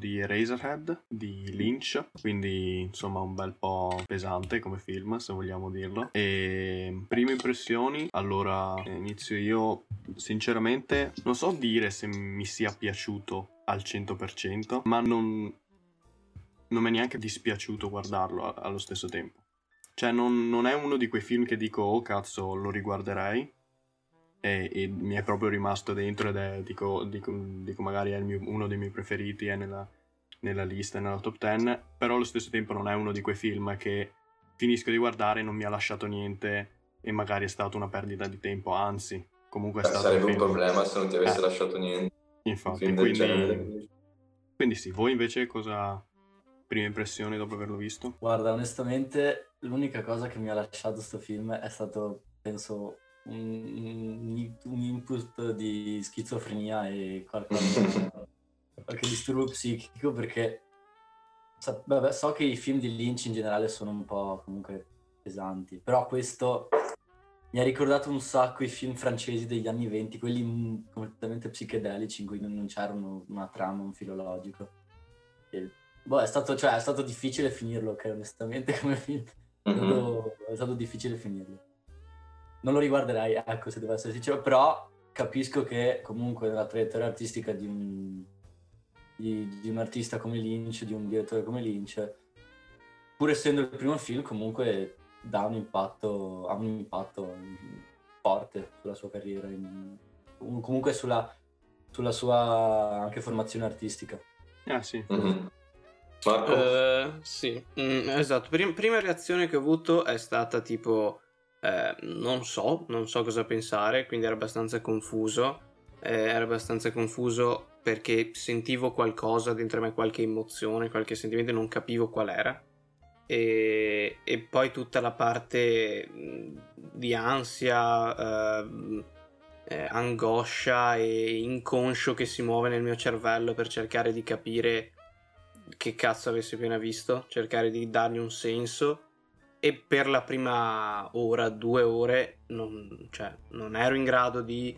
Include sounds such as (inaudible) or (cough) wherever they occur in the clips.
di Eraserhead di Lynch, quindi insomma un bel po' pesante come film, se vogliamo dirlo. E prime impressioni, allora inizio io, sinceramente non so dire se mi sia piaciuto al 100%, ma non, non mi è neanche dispiaciuto guardarlo allo stesso tempo. Cioè non, non è uno di quei film che dico oh cazzo lo riguarderei, e, e, mi è proprio rimasto dentro ed è, dico, dico, dico magari è mio, uno dei miei preferiti, è nella, nella lista, nella top 10, però allo stesso tempo non è uno di quei film che finisco di guardare e non mi ha lasciato niente e magari è stata una perdita di tempo, anzi, comunque è Beh, stato... Sarebbe un, un problema se non ti avesse eh, lasciato niente. Infatti, quindi, quindi sì, voi invece cosa... Prime impressioni dopo averlo visto? Guarda, onestamente l'unica cosa che mi ha lasciato questo film è stato, penso, un, un input di schizofrenia e qualcosa, (laughs) qualche disturbo psichico perché so, vabbè, so che i film di Lynch in generale sono un po' comunque pesanti, però questo mi ha ricordato un sacco i film francesi degli anni venti, quelli completamente psichedelici in cui non c'era una trama, un filologico. E, boh, è stato, cioè, è stato difficile finirlo, ok, onestamente come film. È stato, mm-hmm. è stato difficile finirlo non lo riguarderai, ecco, se devo essere sincero, però capisco che comunque nella traiettoria artistica di un, di, di un artista come Lynch, di un direttore come Lynch, pur essendo il primo film, comunque dà un impatto, ha un impatto forte sulla sua carriera, in, comunque sulla, sulla, sua anche formazione artistica. Ah sì. Mm-hmm. Uh, sì, mm, esatto. Prim- prima reazione che ho avuto è stata tipo eh, non so, non so cosa pensare, quindi ero abbastanza confuso. Eh, ero abbastanza confuso perché sentivo qualcosa dentro me, qualche emozione, qualche sentimento, non capivo qual era. E, e poi tutta la parte di ansia, eh, eh, angoscia e inconscio che si muove nel mio cervello per cercare di capire che cazzo avessi appena visto, cercare di dargli un senso e per la prima ora, due ore, non, cioè, non ero in grado di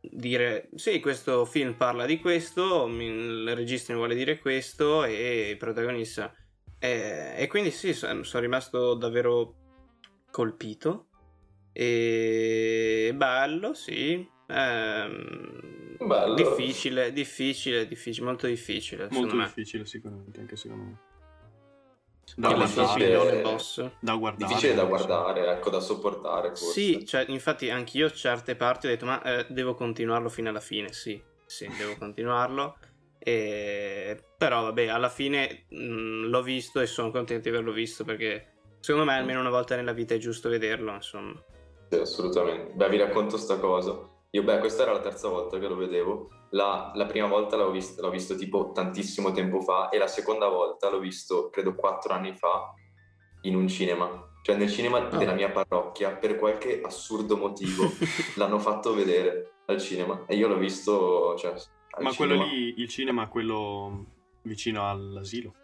dire sì, questo film parla di questo, il regista mi vuole dire questo e il protagonista. E, e quindi sì, sono rimasto davvero colpito. E bello, sì. Ehm, bello. Difficile, difficile, difficile, molto difficile. Molto difficile, sicuramente, anche secondo me. Da guardare, da guardare, difficile da guardare, ecco, da sopportare. Forse. Sì, cioè, infatti anch'io certe parti ho detto, ma eh, devo continuarlo fino alla fine, sì, sì, devo (laughs) continuarlo. E... Però vabbè, alla fine mh, mm, l'ho visto e sono contento di averlo visto perché secondo me almeno una volta nella vita è giusto vederlo, insomma. Sì, assolutamente. Beh, vi racconto sta cosa. Io, beh, questa era la terza volta che lo vedevo. La, la prima volta l'ho visto, l'ho visto tipo tantissimo tempo fa e la seconda volta l'ho visto, credo, quattro anni fa in un cinema. Cioè nel cinema oh. della mia parrocchia, per qualche assurdo motivo, (laughs) l'hanno fatto vedere al cinema e io l'ho visto, cioè, Ma cinema. quello lì, il cinema, quello vicino all'asilo?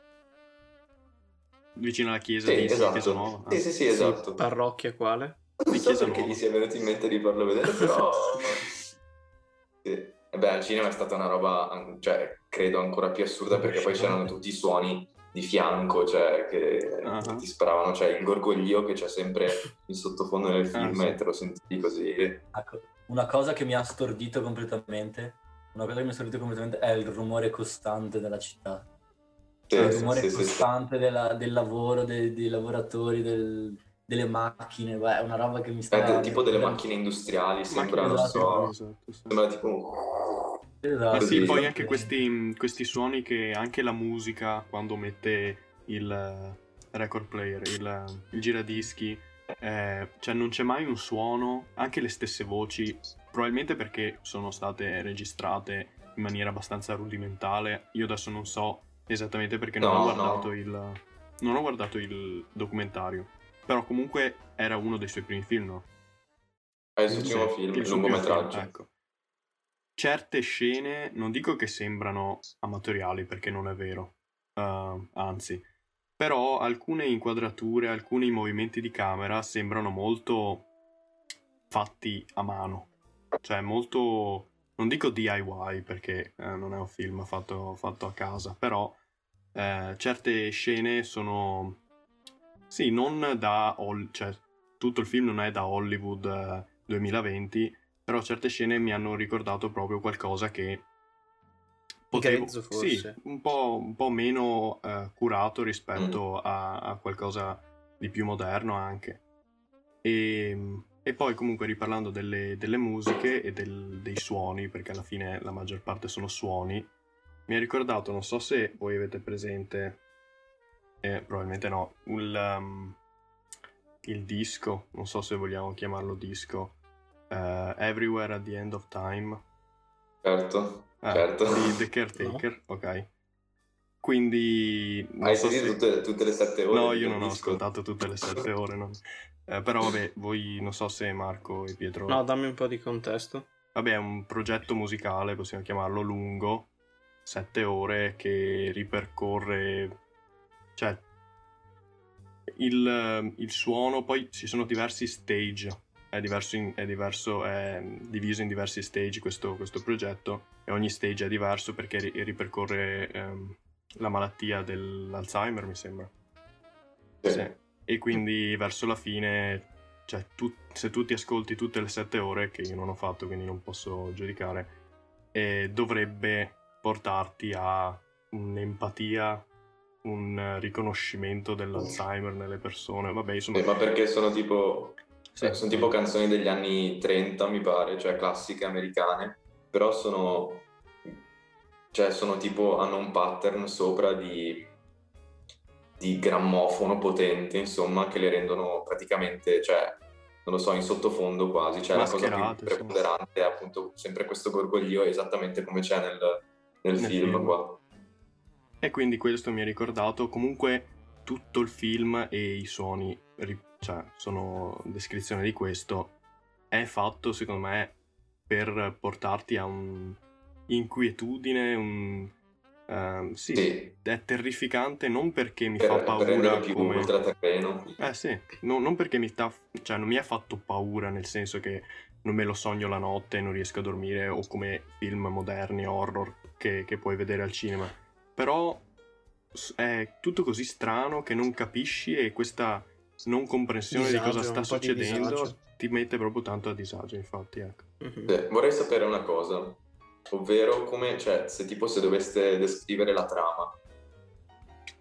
Vicino alla chiesa sì, di esatto. Nuova? Ah. Sì, sì, sì, esatto. Parrocchia quale? Non so perché (laughs) gli sia venuto in mente di farlo vedere, però... (laughs) sì. E beh, al cinema è stata una roba, cioè, credo ancora più assurda perché poi c'erano tutti i suoni di fianco, cioè, che uh-huh. ti sparavano, cioè il gorgoglio che c'è sempre in sottofondo nel ah, film ah, sì. te lo senti così. Ecco, una cosa che mi ha stordito completamente, una cosa che mi ha stordito completamente è il rumore costante della città. Sì, il rumore sì, costante sì, della, del lavoro, dei, dei lavoratori, del, delle macchine, beh, è una roba che mi sta... Eh, tipo delle macchine industriali, sembra, non so, esatto, sembra tipo... Esatto. Ma sì, poi anche questi, questi, suoni che anche la musica, quando mette il record player, il, il giradischi, eh, cioè non c'è mai un suono, anche le stesse voci, probabilmente perché sono state registrate in maniera abbastanza rudimentale, io adesso non so esattamente perché non, ho, guardato no. il, non ho guardato il documentario però comunque era uno dei suoi primi film, no? È il suo primo film, il lungometraggio. Ecco. Certe scene, non dico che sembrano amatoriali, perché non è vero, uh, anzi, però alcune inquadrature, alcuni movimenti di camera sembrano molto fatti a mano, cioè molto, non dico DIY perché eh, non è un film fatto, fatto a casa, però eh, certe scene sono... Sì, non da... cioè, tutto il film non è da Hollywood eh, 2020, però certe scene mi hanno ricordato proprio qualcosa che potevo... Grezzo, sì, un po', un po meno eh, curato rispetto mm. a, a, qualcosa di più moderno anche. E, ehm, e poi comunque riparlando delle, delle musiche e del, dei suoni, perché alla fine la maggior parte sono suoni, mi ha ricordato, non so se voi avete presente, eh, probabilmente no, il, um, il, disco, non so se vogliamo chiamarlo disco, uh, Everywhere at the End of Time. Certo, ah, certo. Di The Caretaker, no. ok. Quindi... Hai so sentito se... tutte, tutte, le sette ore? No, io non disco. ho ascoltato tutte le sette (laughs) ore, no. Eh, però vabbè, voi non so se Marco e Pietro... No, dammi un po' di contesto. Vabbè, è un progetto musicale, possiamo chiamarlo lungo, sette ore, che ripercorre... Cioè, il, il suono, poi ci sono diversi stage, è, diverso in, è, diverso, è diviso in diversi stage questo, questo, progetto e ogni stage è diverso perché ripercorre ehm, la malattia dell'Alzheimer, mi sembra. Sì. sì e quindi verso la fine, cioè, tu, se tu ti ascolti tutte le sette ore, che io non ho fatto quindi non posso giudicare, eh, dovrebbe portarti a un'empatia, un riconoscimento dell'Alzheimer nelle persone. Vabbè, insomma... Eh, ma perché sono tipo... Sì. Sono tipo canzoni degli anni 30, mi pare, cioè classiche americane, però sono... Cioè, sono tipo, hanno un pattern sopra di di grammofono potente, insomma, che le rendono praticamente, cioè, non lo so, in sottofondo quasi, cioè la cosa più preponderante sì. è appunto sempre questo gorgoglio, esattamente come c'è nel, nel, nel film, film qua. E quindi questo mi ha ricordato comunque tutto il film e i suoni, cioè, sono descrizione di questo, è fatto secondo me per portarti a un'inquietudine, un Uh, sì, sì, è terrificante non perché mi per, fa paura come... Eh sì, no, non perché mi, ta... cioè, non mi ha fatto paura nel senso che non me lo sogno la notte e non riesco a dormire o come film moderni, horror che, che puoi vedere al cinema. Però è tutto così strano che non capisci e questa non comprensione disagio, di cosa sta succedendo ti mette proprio tanto a disagio, infatti. Ecco. Mm-hmm. Sì, vorrei sapere una cosa ovvero come, cioè, se tipo se doveste descrivere la trama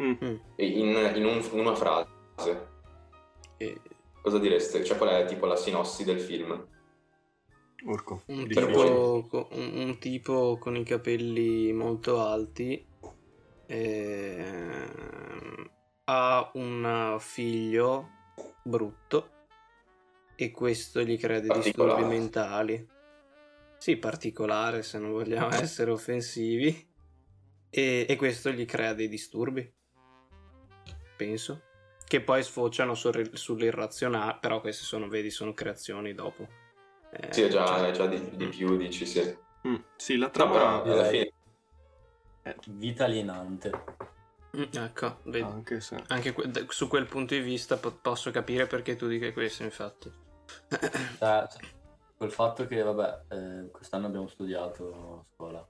mm-hmm. in, in un, una frase, e... cosa direste? Cioè, qual è tipo la sinossi del film? Urco. Un tipo, un, un tipo, con i capelli molto alti eh, ha un figlio brutto e questo gli crea dei disturbi mentali. Sì, particolare se non vogliamo (laughs) essere offensivi, e, e questo gli crea dei disturbi, penso, che poi sfociano sul, sull'irrazionale, però queste sono, vedi, sono creazioni dopo. Eh, sì, è già, cioè... è già di, di, più, dici, sì. Mm, sì, la trama... No, alla fine... È vita alienante. Mm, ecco, vedi. Anche, se... Anche que- su quel punto di vista po- posso capire perché tu dica questo, infatti. Cioè, col fatto che, vabbè, eh, quest'anno abbiamo studiato a scuola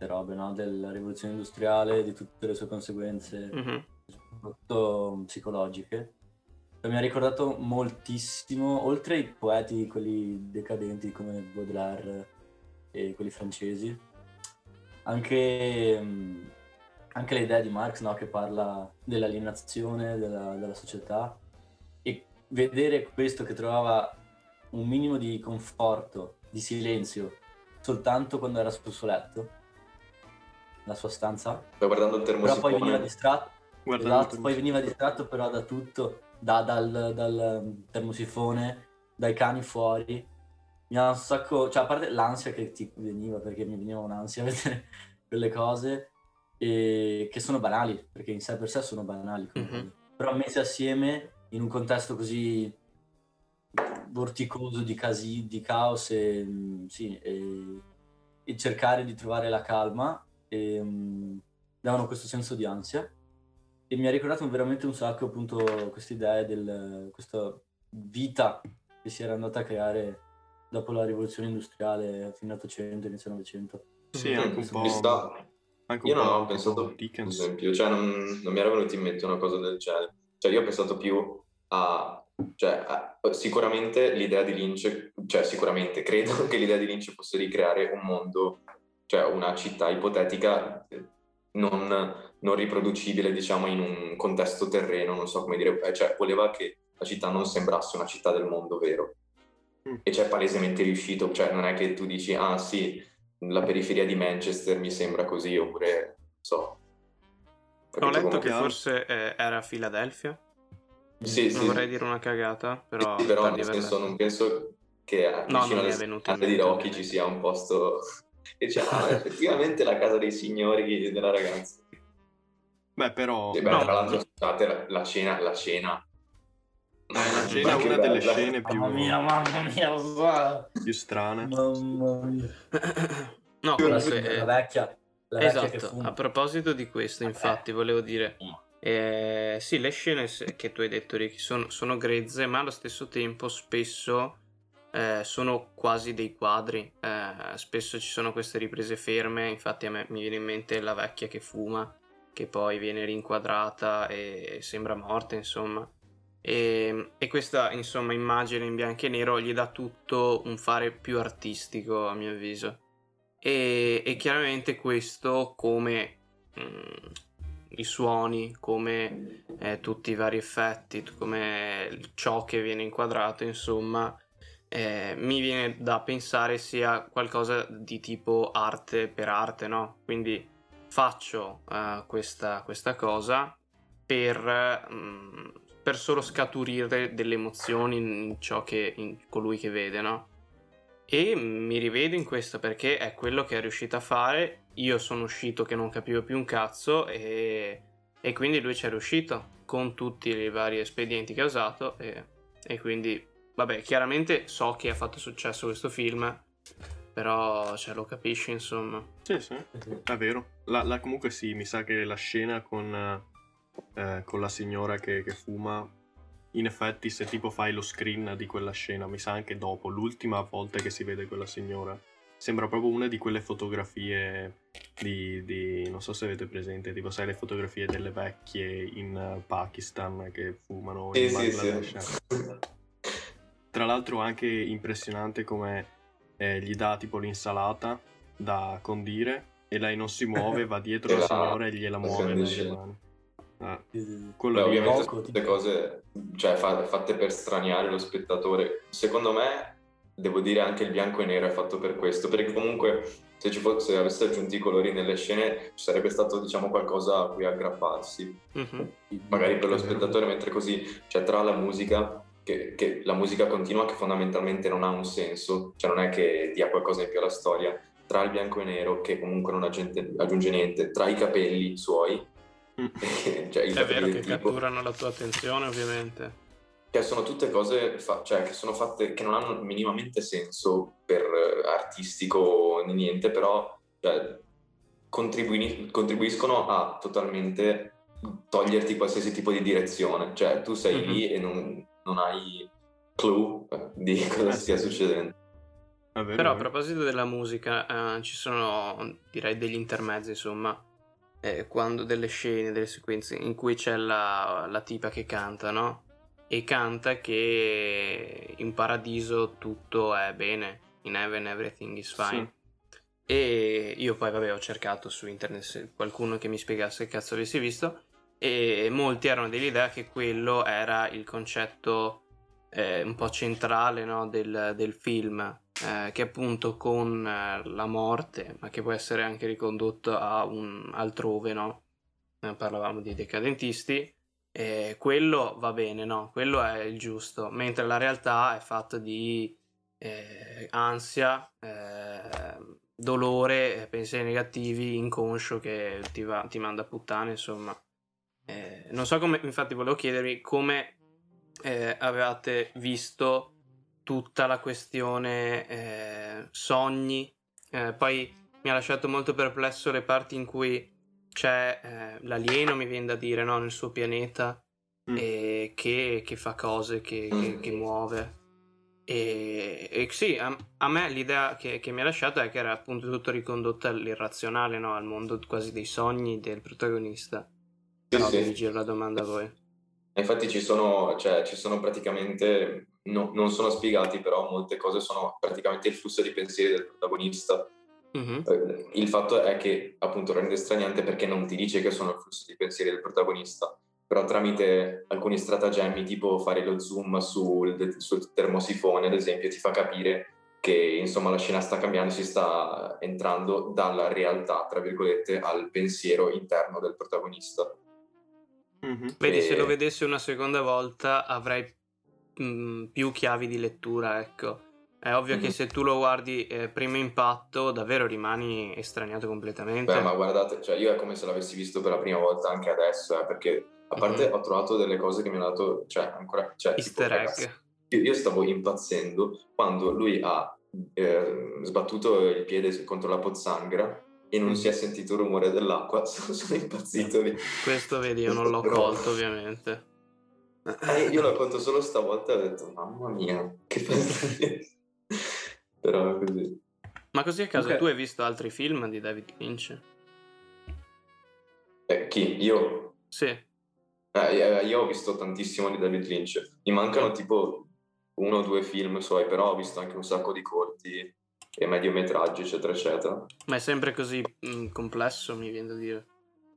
le robe no? della rivoluzione industriale, di tutte le sue conseguenze, mm-hmm. soprattutto psicologiche. E mi ha ricordato moltissimo, oltre ai poeti, quelli decadenti come Baudelaire e quelli francesi, anche, mm, anche le idee di Marx no? che parla dell'alienazione della, della società e vedere questo che trovava un minimo di conforto, di silenzio, soltanto quando era sul suo letto, la sua stanza. Sto guardando il termosifone. Però poi veniva distratto, esatto, poi veniva distratto però da tutto, da, dal, dal um, termosifone, dai cani fuori. Mi ha un sacco, cioè a parte l'ansia che ti veniva, perché mi veniva un'ansia (laughs) a vedere quelle cose, e che sono banali, perché in sé per sé sono banali, mm-hmm. però messe assieme in un contesto così vorticoso di, casi, di caos e, mm, sì, e, e, cercare di trovare la calma e um, davano questo senso di ansia e mi ha ricordato veramente un sacco appunto questa idea del questa vita che si era andata a creare dopo la rivoluzione industriale, fine 800, inizio 900. Sì, anche un po'... Sta... Anche io un non po' ho pensato, Dickens. per esempio, cioè non, non mi era venuto in mente una cosa del genere. Cioè io ho pensato più a... Cioè, a, sicuramente l'idea di Lynch, cioè sicuramente credo (laughs) che l'idea di Lynch fosse di creare un mondo, cioè una città ipotetica non, non riproducibile, diciamo, in un contesto terreno, non so come dire, eh, cioè voleva che la città non sembrasse una città del mondo vero. Mm. E c'è palesemente riuscito, cioè non è che tu dici, ah sì, la periferia di Manchester mi sembra così, oppure, non so. Ho letto come- che forse eh, era a Filadelfia. Sì, Non sì, vorrei dire una cagata, però, Sì, però per nel diverso. senso non penso che a- No, vicino alle di Rocky ci sia un posto (laughs) e c'è ah, effettivamente la casa dei signori della ragazza. Beh, però... E beh, No. tra l'altro, scusate, la, la cena, la cena. Eh, la cena è Ma che una delle bella. scene più, Mamma mia, mamma mia, più strane. Mamma mia. (coughs) no, La, comunque... la eh, vecchia, la vecchia che Esatto, fuma. a proposito di questo, infatti, volevo dire, eh, sì, le scene che tu hai detto, Ricky, sono, sono grezze, ma allo stesso tempo spesso eh, sono quasi dei quadri. Eh, spesso ci sono queste riprese ferme, infatti a me mi viene in mente la vecchia che fuma, che poi viene rinquadrata e sembra morta, insomma. E, e questa, insomma, immagine in bianco e nero gli dà tutto un fare più artistico, a mio avviso. E, e chiaramente questo come mm, i suoni, come eh, tutti i vari effetti, come ciò che viene inquadrato, insomma, eh, mi viene da pensare sia qualcosa di tipo arte per arte, no? Quindi faccio eh, questa, questa cosa per, mm, per solo scaturire delle emozioni in ciò che in colui che vede, no? E mi rivedo in questo perché è quello che è riuscito a fare. Io sono uscito che non capivo più un cazzo e, e quindi lui ci è riuscito con tutti i vari espedienti che ha usato e, e quindi, vabbè, chiaramente so che ha fatto successo questo film, però cioè, lo capisci insomma. Sì, sì, è vero. La, la- comunque sì, mi sa che la scena con, eh, con la signora che, che fuma, in effetti se tipo fai lo screen di quella scena, mi sa anche dopo, l'ultima volta che si vede quella signora, sembra proprio una di quelle fotografie di, di- non so se avete presente, tipo sai le fotografie delle vecchie in eh, Pakistan che fumano Sì, in sì, Bangladesh. sì. Tra l'altro anche impressionante come eh, gli dà tipo l'insalata da condire e lei non si muove, va dietro la la- signora e gliela la muove nelle condisce. mani. Ah, quello Beh, ovviamente tutte cose cioè, fa- fatte per straniare lo spettatore. Secondo me, devo dire anche il bianco e nero è fatto per questo, perché comunque se ci fosse, se avesse aggiunto i colori nelle scene ci sarebbe stato diciamo qualcosa a cui aggrapparsi. Mhm. magari per lo spettatore, mentre così, cioè tra la musica, che, che la musica continua che fondamentalmente non ha un senso, cioè non è che dia qualcosa in più alla storia, tra il bianco e nero che comunque non aggiunge, aggiunge niente, tra i capelli suoi. (laughs) cioè i È vero che tipo, catturano la tua attenzione ovviamente. che sono tutte cose fa- cioè, che sono fatte che non hanno minimamente senso per eh, artistico né niente, però cioè, contribui- contribuiscono a totalmente toglierti qualsiasi tipo di direzione. Cioè, tu sei Mhm. lì e non, non hai clue eh, di (laughs) cosa Eh, stia succedendo. vero, Però a proposito della musica, eh, ci sono direi degli intermezzi, insomma, eh, quando delle scene, delle sequenze in cui c'è la, la tipa che canta, no? E canta che in paradiso tutto è bene, in heaven everything is fine. E io poi, vabbè, ho cercato su internet qualcuno che mi spiegasse che cazzo avessi visto. E molti erano dell'idea che quello era il concetto eh, un po' centrale no, del, del film, eh, che appunto con eh, la morte, ma che può essere anche ricondotto a un altrove, no? Eh, parlavamo di decadentisti. quello va bene, no? Quello è il giusto, mentre la realtà è fatta di eh, ansia, eh, dolore, eh, pensieri negativi, inconscio che ti, va, ti manda a puttane, insomma. Non so come, infatti volevo chiedervi come avevate visto tutta la questione eh, sogni, Eh, poi mi ha lasciato molto perplesso le parti in cui c'è eh, l'alieno, mi viene da dire, no? nel suo pianeta, Mm. e che, che fa cose, che, che- che muove. E, e sì, a, a, me l'idea che, che, mi ha lasciato è che era appunto tutto ricondotto all'irrazionale, no? al mondo quasi dei sogni del protagonista. Sì, no, sì. vi giro la domanda a voi. Infatti ci sono, cioè, ci sono praticamente, no, non sono spiegati, però molte cose sono praticamente il flusso di pensieri del protagonista. Mm-hmm. Il fatto è che appunto rende straniante perché non ti dice che sono il flusso di pensieri del protagonista, però tramite alcuni stratagemmi tipo fare lo zoom sul, sul termosifone ad esempio ti fa capire che insomma la scena sta cambiando, si sta entrando dalla realtà, tra virgolette, al pensiero interno del protagonista. Mm-hmm. Vedi, e... se lo vedessi una seconda volta avrei mh, più chiavi di lettura, ecco. È ovvio mm-hmm. che se tu lo guardi eh, primo impatto davvero rimani estraniato completamente. Beh, ma guardate, cioè io è come se l'avessi visto per la prima volta anche adesso, eh, perché a parte mm-hmm. ho trovato delle cose che mi hanno dato, cioè ancora... Cioè, Easter tipo, egg. Ragazzi, io, io, stavo impazzendo quando lui ha eh, sbattuto il piede contro la pozzanghera e non mm. si è sentito il rumore dell'acqua, sono, (laughs) sono impazzito. Questo vedi, io non l'ho Però... colto ovviamente. Eh, io l'ho colto solo stavolta e ho detto, mamma mia, che fastidio. (laughs) Però è così. Ma così a caso okay. tu hai visto altri film di David Lynch? Eh, chi? Io? Sì. Eh, io ho visto tantissimo di David Lynch. Mi mancano tipo uno o due film suoi, però ho visto anche un sacco di corti e mediometraggi, eccetera, eccetera. Ma è sempre così mh, complesso, mi viene da dire.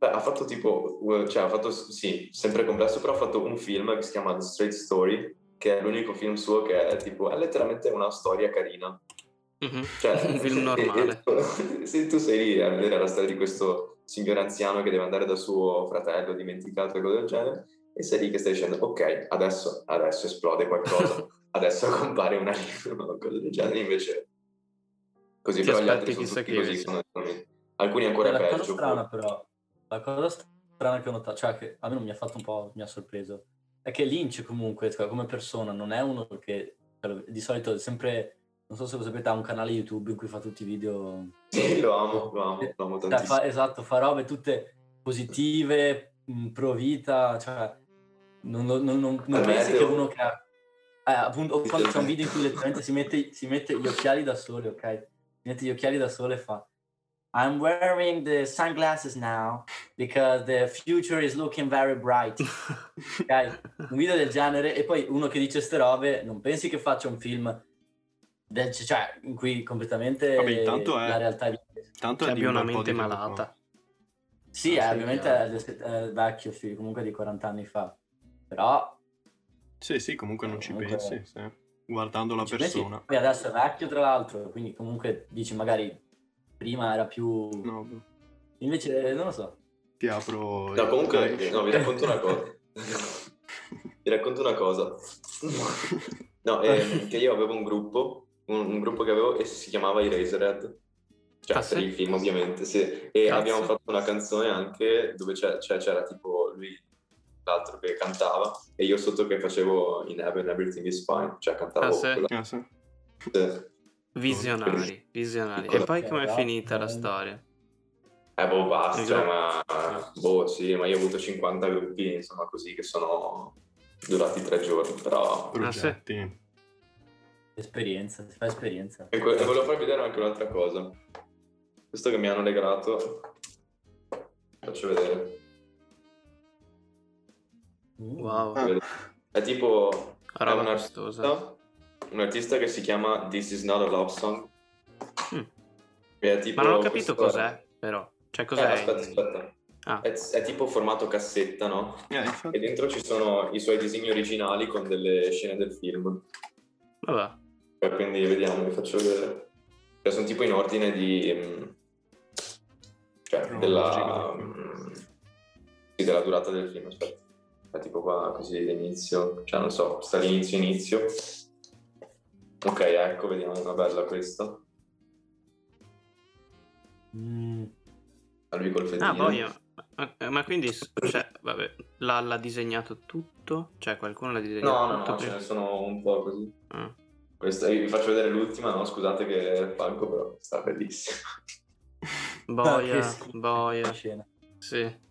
Beh, ha fatto tipo, cioè ha fatto, sì, sempre complesso, però ha fatto un film che si chiama The Straight Story, che è l'unico film suo che è tipo, è letteralmente una storia carina. Mm-hmm. Cioè, (laughs) un film (laughs) normale. (laughs) Se tu sei lì a vedere la storia di questo signore anziano che deve andare da suo fratello dimenticato e cose del genere e sei lì che stai dicendo ok adesso, adesso esplode qualcosa adesso compare una o cose del genere invece così Ti però gli altri sono tutti così sono, alcuni ancora la peggio cosa strana però la cosa strana che ho notato cioè che a me non mi ha fatto un po' mi ha sorpreso è che Lynch comunque cioè, come persona non è uno che di solito è sempre non so se lo sapete, ha un canale YouTube in cui fa tutti i video. Sì, lo amo, lo amo, lo amo tantissimo. Fa, esatto, fa robe tutte positive, pro vita, cioè non, non, non, non pensi che uno che ha... Eh, appunto, quando c'è un video in cui letteralmente si mette, si mette gli occhiali da sole, ok? Si mette gli occhiali da sole e fa I'm wearing the sunglasses now because the future is looking very bright. (laughs) ok? Un video del genere e poi uno che dice ste robe, non pensi che faccia un film del, cioè, in cui completamente Vabbè, intanto è, la realtà è tanto è di una mente malata. Sì, è, ovviamente è, è, vecchio, sì, comunque di 40 anni fa. Però... Sì, sì, comunque non ci comunque... pensi, sì. guardando la persona. Poi adesso è vecchio, tra l'altro, quindi comunque dici magari prima era più... No. Invece, non lo so. Ti apro... No, comunque, no, vi racconto una cosa. vi racconto una cosa. (laughs) No, eh, che io avevo un gruppo un, un, gruppo che avevo e si chiamava Eraserhead. Cioè, ah, per il film ovviamente, sì. E Cazzo. abbiamo fatto una canzone anche dove c'era, cioè, c'era tipo lui, l'altro che cantava, e io sotto che facevo In Heaven Everything is Fine, cioè cantavo ah, sì? quella... Ah, sì. sì. Visionari, visionari. E poi com'è finita la storia? Eh, boh, basta, cioè, ma... Boh, sì, ma io ho avuto 50 gruppi, insomma, così, che sono durati tre giorni, però... Progetti. Ah, sì? Esperienza, si fa esperienza. E, que- e volevo farvi vedere anche un'altra cosa. Questo che mi hanno regalato, faccio vedere. Wow. È tipo... È un artista, un artista che si chiama This Is Not a Love Song. Mm. Tipo Ma non ho capito questo... cos'è, però. Cioè, cos'è? Eh, aspetta, aspetta. Ah. È, è, tipo formato cassetta, no? Eh, e dentro ci sono i suoi disegni originali con delle scene del film. Vabbè quindi vediamo, vi faccio vedere. Cioè, sono tipo in ordine di... Mm, cioè, no, della, mm, sì, della durata del film, aspetta. È tipo qua, così l'inizio, cioè non so, sta l'inizio inizio. Ok, ecco, vediamo una bella questa. Mm. A lui col fettino. Ah, poi, ma, ma quindi, cioè, vabbè, l'ha, l'ha, disegnato tutto? Cioè, qualcuno l'ha disegnato no, tutto? No, no, ce ne sono un po' così. Ah. Questa, vi faccio vedere l'ultima, no? Scusate che palco, però sta bellissima. (laughs) Boia, boia. Scena. Sì.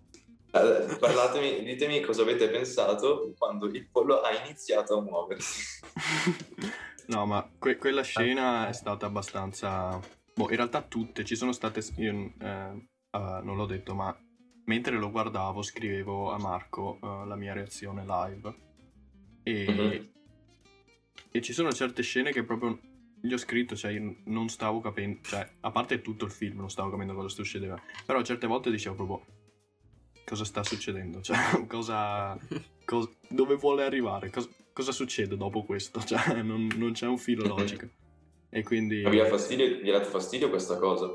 Allora, parlatemi, ditemi cosa avete pensato quando il pollo ha iniziato a muoversi. (laughs) No, ma que- quella scena è stata abbastanza... Boh, in realtà tutte, ci sono state... Io, eh, uh, non l'ho detto, ma mentre lo guardavo scrivevo a Marco uh, la mia reazione live. E... Mm-hmm. E ci sono certe scene che proprio gli ho scritto, cioè io non stavo capendo, cioè a parte tutto il film non stavo capendo cosa succedeva, però certe volte dicevo proprio cosa sta succedendo, (laughs) cioè cosa, cosa dove vuole arrivare, cosa, cosa, succede dopo questo, (laughs) cioè non, non c'è un filo (laughs) logico. E quindi... Ma vi ha fastidio, vi ha dato fastidio questa cosa?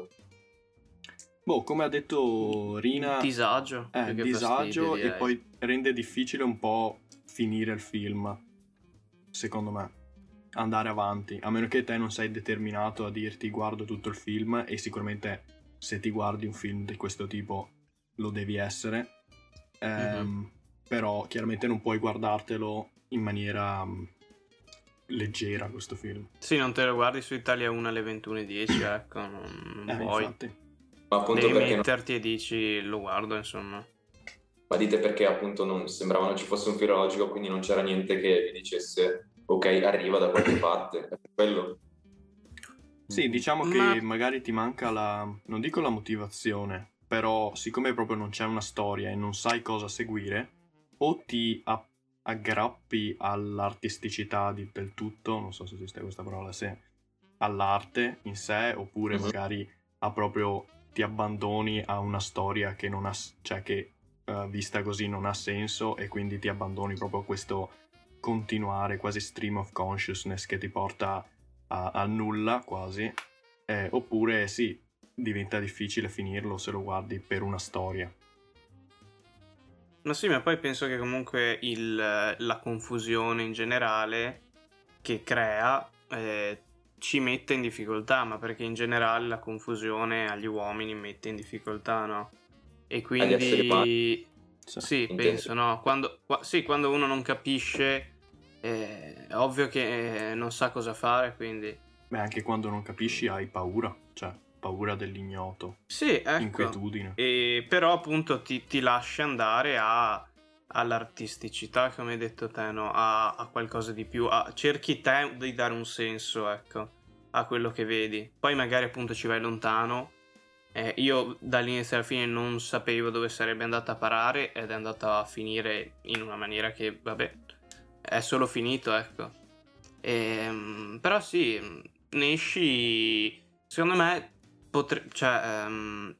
Boh, come ha detto Rina... Disagio. Eh, disagio fastidio, e poi rende difficile un po' finire il film, secondo me andare avanti, a meno che te non sei determinato a dirti guardo tutto il film e sicuramente se ti guardi un film di questo tipo lo devi essere, ehm, mm-hmm. Però chiaramente non puoi guardartelo in maniera um, leggera questo film. Sì, non te lo guardi su Italia 1 alle 21.10, ecco, non, non eh, puoi. Infatti. Ma appunto Devi perché metterti non... e dici lo guardo, insomma. Ma dite perché appunto non sembrava non ci fosse un filo logico, quindi non c'era niente che vi dicesse ok, arriva da qualche parte, è quello. Sì, diciamo Ma... che magari ti manca la, non dico la motivazione, però siccome proprio non c'è una storia e non sai cosa seguire, o ti aggrappi all'artisticità di, del tutto, non so se esiste questa parola, se all'arte in sé, oppure uh-huh. magari a proprio ti abbandoni a una storia che non ha, cioè che uh, vista così non ha senso e quindi ti abbandoni proprio a questo continuare quasi stream of consciousness che ti porta a, a nulla quasi, eh, oppure sì, diventa difficile finirlo se lo guardi per una storia. Ma sì, ma poi penso che comunque il, la confusione in generale che crea eh, ci mette in difficoltà, ma perché in generale la confusione agli uomini mette in difficoltà, no? E quindi sì, sì penso, no? Quando, sì, quando uno non capisce, è ovvio che non sa cosa fare, quindi... Beh, anche quando non capisci hai paura, cioè paura dell'ignoto. Sì, ecco. Inquietudine. E, però appunto ti, ti lasci andare a, all'artisticità, come hai detto te, no? a, a qualcosa di più. A, cerchi te di dare un senso, ecco, a quello che vedi. Poi magari appunto ci vai lontano eh, io dall'inizio alla fine non sapevo dove sarebbe andata a parare ed è andata a finire in una maniera che, vabbè, è solo finito, ecco. E, ehm, però sì, ne esci, secondo me, potre- cioè, um,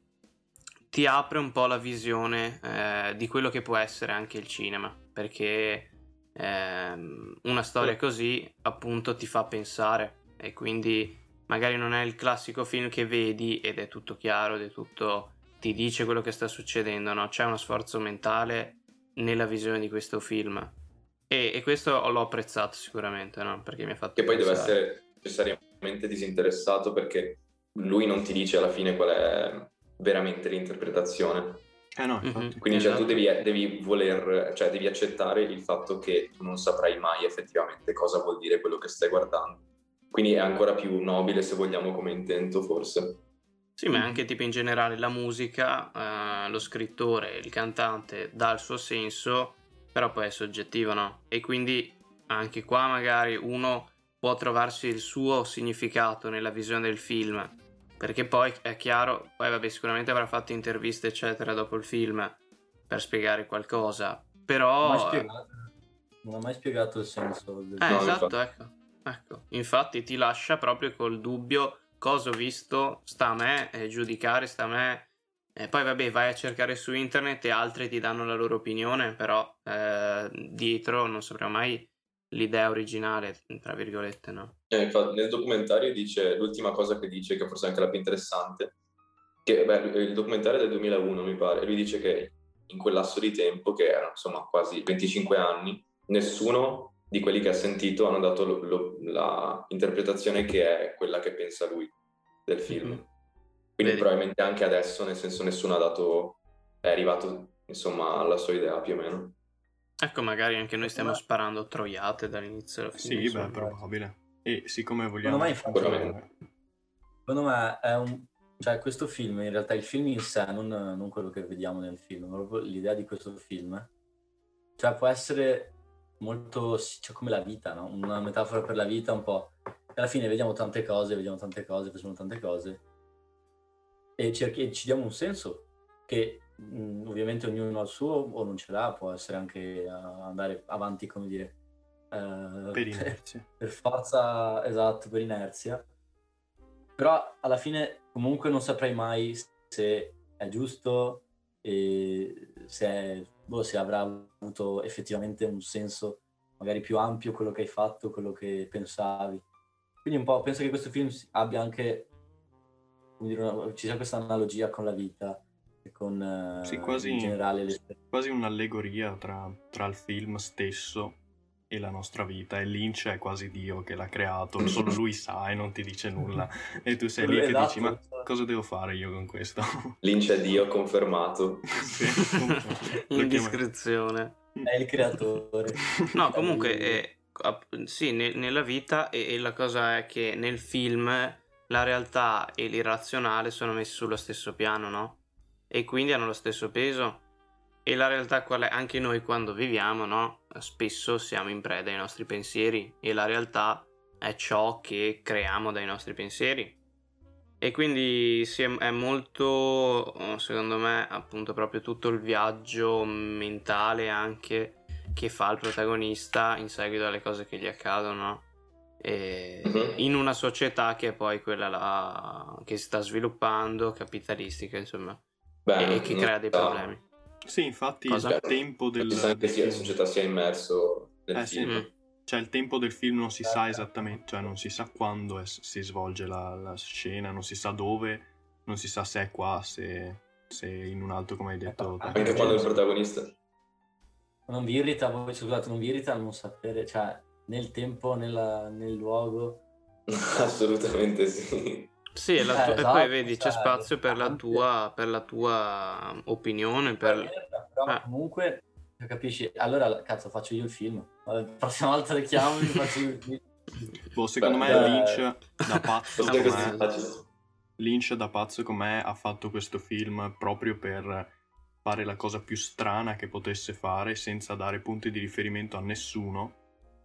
ti apre un po' la visione eh, di quello che può essere anche il cinema, perché eh, una storia così appunto ti fa pensare e quindi magari non è il classico film che vedi ed è tutto chiaro ed è tutto ti dice quello che sta succedendo, no? C'è uno sforzo mentale nella visione di questo film. E, e questo l'ho apprezzato sicuramente, no? Perché mi ha fatto. Che poi deve essere necessariamente disinteressato perché lui non ti dice alla fine qual è veramente l'interpretazione. Eh no, mm-hmm. Quindi esatto. cioè, tu devi, devi, voler, cioè devi accettare il fatto che tu non saprai mai effettivamente cosa vuol dire quello che stai guardando. Quindi è ancora più nobile, se vogliamo, come intento, forse. Sì, ma anche tipo in generale la musica, eh, lo scrittore, il cantante dà il suo senso, però poi è soggettivo, no? E quindi anche qua magari uno può trovarsi il suo significato nella visione del film, perché poi è chiaro, poi vabbè sicuramente avrà fatto interviste eccetera dopo il film per spiegare qualcosa, però... Non ha mai spiegato il senso del... Eh, no, esatto, ecco. Ecco, infatti ti lascia proprio col dubbio cosa ho visto, sta a me eh, giudicare, sta a me. E poi vabbè, vai a cercare su internet e altri ti danno la loro opinione, però eh, dietro non sapremo mai l'idea originale, tra virgolette, no? Eh, infatti, nel documentario dice, l'ultima cosa che dice, che forse è anche la più interessante, che beh, il documentario è del 2001 mi pare, lui dice che in quel lasso di tempo, che erano insomma quasi 25 anni, nessuno di quelli che ha sentito hanno dato lo, lo, la interpretazione che è quella che pensa lui del film. Mm-hmm. Quindi Vedi. probabilmente anche adesso, nel senso nessuno ha dato, è arrivato insomma alla sua idea più o meno. Ecco, magari anche noi stiamo sparando troiate dall'inizio alla fine. Sì, beh, probabile. E siccome vogliamo... Secondo me, secondo me è un... Cioè, questo film, in realtà il film in sé, non, non quello che vediamo nel film, proprio l'idea di questo film, cioè può essere molto cioè, come la vita, no? Una metafora per la vita un po'. Alla fine vediamo tante cose, vediamo tante cose, facciamo tante cose e, cerchi, ci diamo un senso che mh, mm, ovviamente ognuno ha il suo o non ce l'ha, può essere anche uh, andare avanti, come dire, uh, (laughs) per inerzia. Per, per forza, esatto, per inerzia. Però alla fine comunque non saprai mai se è giusto e se, è, boh, se avrà avuto effettivamente un senso magari più ampio quello che hai fatto, quello che pensavi. Quindi un po' penso che questo film abbia anche, dire, una, ci sia questa analogia con la vita con sì, quasi, in generale le... quasi un'allegoria tra, tra il film stesso e la nostra vita e Lynch è quasi Dio che l'ha creato, (laughs) solo lui sa e non ti dice nulla e tu sei lì che esatto, dici ma esatto. cosa devo fare io con questo? (laughs) Lynch è Dio confermato. (laughs) sì, Indiscrezione. È il creatore. No, comunque è, sì, ne, nella vita e, e la cosa è che nel film la realtà e l'irrazionale sono messi sullo stesso piano, no? E quindi hanno lo stesso peso e la realtà qual è? Anche noi quando viviamo, no? Spesso siamo in preda ai nostri pensieri e la realtà è ciò che creiamo dai nostri pensieri. E quindi è molto, secondo me, appunto proprio tutto il viaggio mentale anche che fa il protagonista in seguito alle cose che gli accadono. Uh-huh. In una società che è poi quella là, che si sta sviluppando, capitalistica, insomma, Beh, e che crea dei problemi. Sì, infatti Cosa? il tempo del... Del che la società sia immerso nel eh, film. Sì. Mm. Cioè il tempo del film non si sa esattamente, cioè non si sa quando è, si svolge la, la, scena, non si sa dove, non si sa se è qua, se, se in un altro come hai detto. Anche quando è il protagonista. Non vi irrita, voi scusate, non vi irrita non sapere, cioè nel tempo, nella, nel luogo? (laughs) Assolutamente sì. Sì, e, eh, esatto, e poi vedi c'è spazio per la, tua, per la tua opinione. Per... Però eh. comunque, capisci? Allora, cazzo, faccio io il film. La prossima volta le chiamo (laughs) faccio io il film. Boh, secondo Beh, me eh... Lynch da pazzo Lynch da pazzo con me ha fatto questo film proprio per fare la cosa più strana che potesse fare senza dare punti di riferimento a nessuno.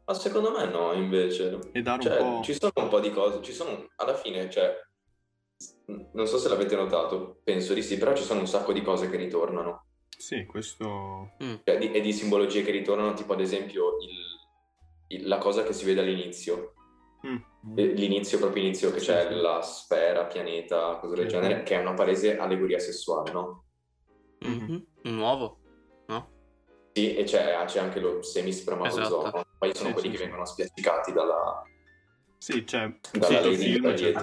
Ma secondo me no, invece. E dare cioè, un po'... Ci sono un po' di cose, ci sono alla fine, cioè non so se l'avete notato, penso di sì, però ci sono un sacco di cose che ritornano. Sì, questo... Mm. Cioè, di, e di simbologie che ritornano, tipo ad esempio il, il, la cosa che si vede all'inizio. Mm. L'inizio, proprio inizio, che sì, c'è sì. la sfera, pianeta, cose del sì. genere, che è una palese allegoria sessuale, no? Mm-hmm. Nuovo, no? Sì, e c'è, c'è anche lo semispermatozoa. Esatto. Poi sono quelli che vengono spiazzicati dalla, sì, cioè, dalla sì, film, cioè,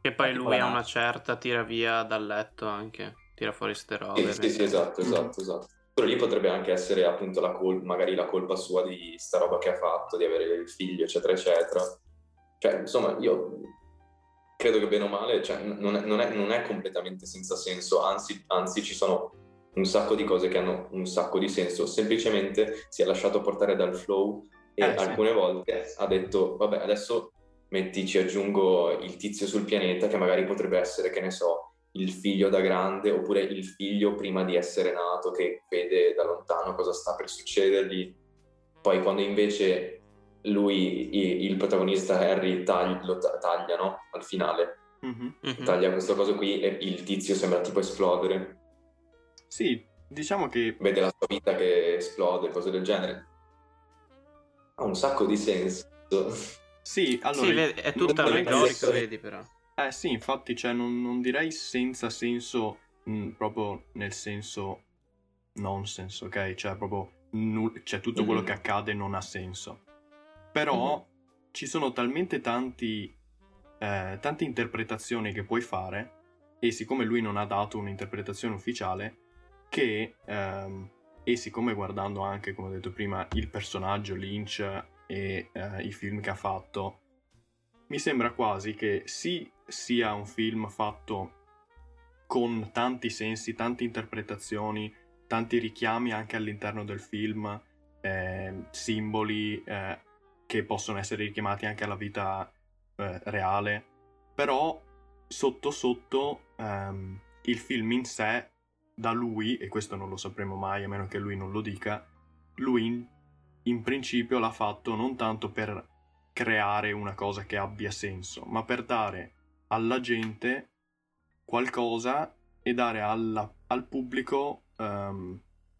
Che poi lui a una certa tira via dal letto anche, tira fuori ste robe. Sì, sì, sì, esatto, esatto, esatto. Però lì potrebbe anche essere appunto la col- magari la colpa sua di sta roba che ha fatto, di avere il figlio, eccetera, eccetera. Cioè, insomma, io credo che bene o male, cioè, non, è, non, è, non, è, completamente senza senso, anzi, anzi ci sono un sacco di cose che hanno un sacco di senso, semplicemente si è lasciato portare dal flow e eh, alcune sì. volte ha detto vabbè adesso metti ci aggiungo il tizio sul pianeta che magari potrebbe essere che ne so il figlio da grande oppure il figlio prima di essere nato che vede da lontano cosa sta per succedergli poi quando invece lui il protagonista Harry taglia, lo taglia no? al finale mm-hmm. taglia questa cosa qui e il tizio sembra tipo esplodere sì diciamo che vede la sua vita che esplode cose del genere ha un sacco di senso. Sì, allora... Sì, è tutta allegorica, vedi però. Eh sì, infatti, cioè, non, non direi senza senso, mh, mm, proprio nel senso nonsense, ok? Cioè, proprio null- cioè, tutto mm-hmm. quello che accade non ha senso. Però mm-hmm. ci sono talmente tanti, eh, tante interpretazioni che puoi fare, e siccome lui non ha dato un'interpretazione ufficiale, che... Ehm, e siccome guardando anche, come ho detto prima, il personaggio Lynch e eh, i film che ha fatto, mi sembra quasi che sì sia un film fatto con tanti sensi, tante interpretazioni, tanti richiami anche all'interno del film, eh, simboli eh, che possono essere richiamati anche alla vita eh, reale, però sotto sotto ehm, il film in sé da lui, e questo non lo sapremo mai a meno che lui non lo dica, lui in principio l'ha fatto non tanto per creare una cosa che abbia senso, ma per dare alla gente qualcosa e dare alla, al pubblico um,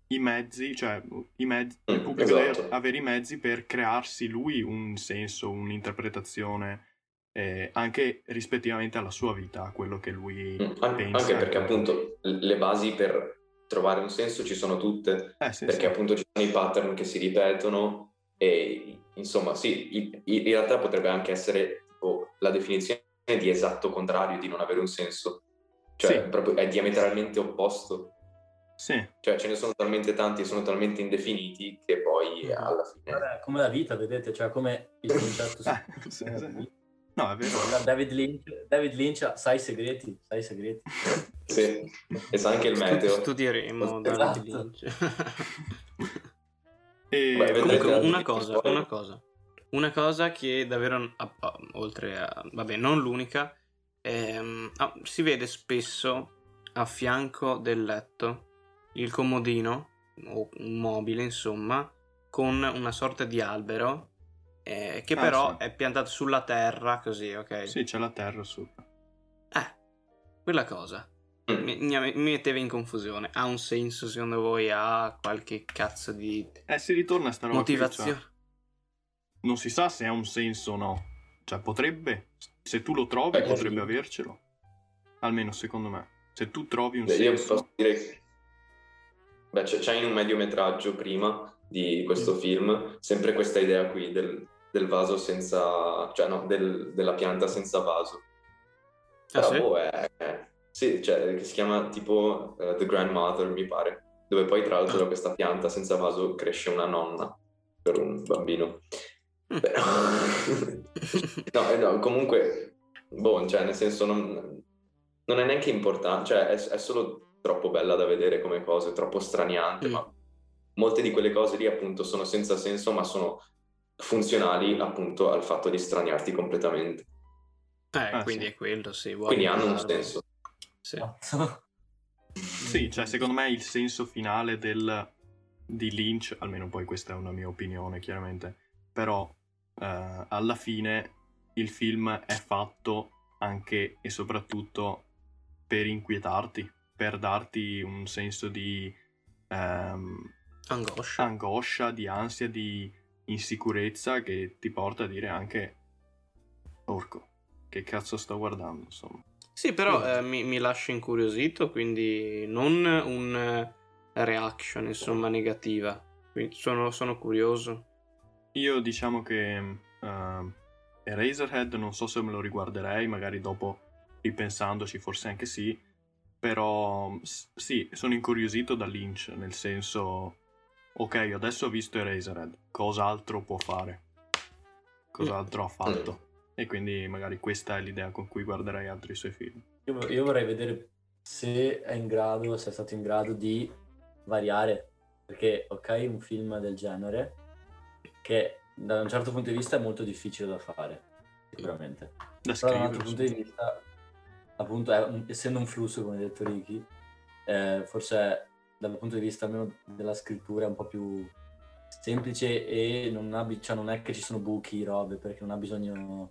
i mezzi, cioè i mezzi, il Mm, pubblico deve esatto. avere i mezzi per crearsi lui un senso, un'interpretazione, eh, anche rispettivamente alla sua vita, a quello che lui Mm, an- pensa. Anche perché appunto le basi per trovare un senso ci sono tutte, Eh, sì, perché sì. appunto ci sono i pattern che si ripetono e insomma sì, in realtà potrebbe anche essere tipo, la definizione di esatto contrario di non avere un senso, cioè Sì. proprio è diametralmente opposto, Sì, cioè ce ne sono talmente tanti e sono talmente indefiniti che poi Mhm. alla fine... Vabbè, come la vita, vedete, cioè come il concetto (laughs) Eh, sì, sì. (laughs) No, è vero. David Lynch, David Lynch sa i segreti, sa i segreti. Sì, e sa anche il meteo. studieremo Esatto. David Lynch. (laughs) E Beh, Comunque, una cosa, una cosa. Una cosa che davvero, oltre a... vabbè, non l'unica, ehm, ah, si vede spesso a fianco del letto il comodino, o un mobile, insomma, con una sorta di albero, eh, che Ah, però sì. è piantato sulla terra, così, ok? sì, c'è la terra sopra. Eh, quella cosa. Mm. Mi, mi- metteva in confusione. Ha un senso, secondo voi? Ha qualche cazzo di Eh, si ritorna a sta roba motivazione? non si sa se ha un senso o no. Cioè, potrebbe. Se tu lo trovi, Beh, potrebbe sì. avercelo. Almeno secondo me. Se tu trovi un Beh, io senso... posso dire che Beh, c'è, c'è in un mediometraggio prima di questo film sempre questa idea qui del, del vaso senza, cioè no, del- della pianta senza vaso. Ah, sì? boh, è, è- sì, cioè, che si chiama tipo eh, The Grandmother, mi pare, dove poi tra l'altro da questa pianta senza vaso cresce una nonna per un bambino. Mm. Però... (laughs) no, eh, no, comunque, boh, cioè, nel senso, non, non è neanche importante, cioè, è, è solo troppo bella da vedere come cosa, è troppo straniante, Mm. ma molte di quelle cose lì, appunto, sono senza senso, ma sono funzionali, appunto, al fatto di straniarti completamente. Eh, Ah, quindi sì. è quello, sì. vuoi Quindi hanno un senso. Sì. Sì, cioè, secondo me il senso finale del, di Lynch, almeno poi questa è una mia opinione, chiaramente, però eh, alla fine il film è fatto anche e soprattutto per inquietarti, per darti un senso di ehm, Angoscia. angoscia, di ansia, di insicurezza che ti porta a dire anche orco, che cazzo sto guardando, insomma. Sì, però eh, mi, mi lascia incuriosito, quindi non un reaction, insomma, negativa. Quindi sono, sono curioso. Io diciamo che uh, Eraserhead non so se me lo riguarderei, magari dopo ripensandoci forse anche sì, però sì, sono incuriosito da Lynch, nel senso, ok, adesso ho visto Eraserhead, cos'altro può fare? Cos'altro ha fatto? E quindi magari questa è l'idea con cui guarderei altri suoi film. Io, io vorrei vedere se è in grado, se è stato in grado di variare, perché ok, un film del genere che da un certo punto di vista è molto difficile da fare, sicuramente. Da Però da un altro punto di vista, appunto, è un- essendo un flusso, come ha detto Ricky, eh, forse dal punto di vista almeno della scrittura è un po' più semplice e non, ha, cioè non è che ci sono buchi, robe, perché non ha bisogno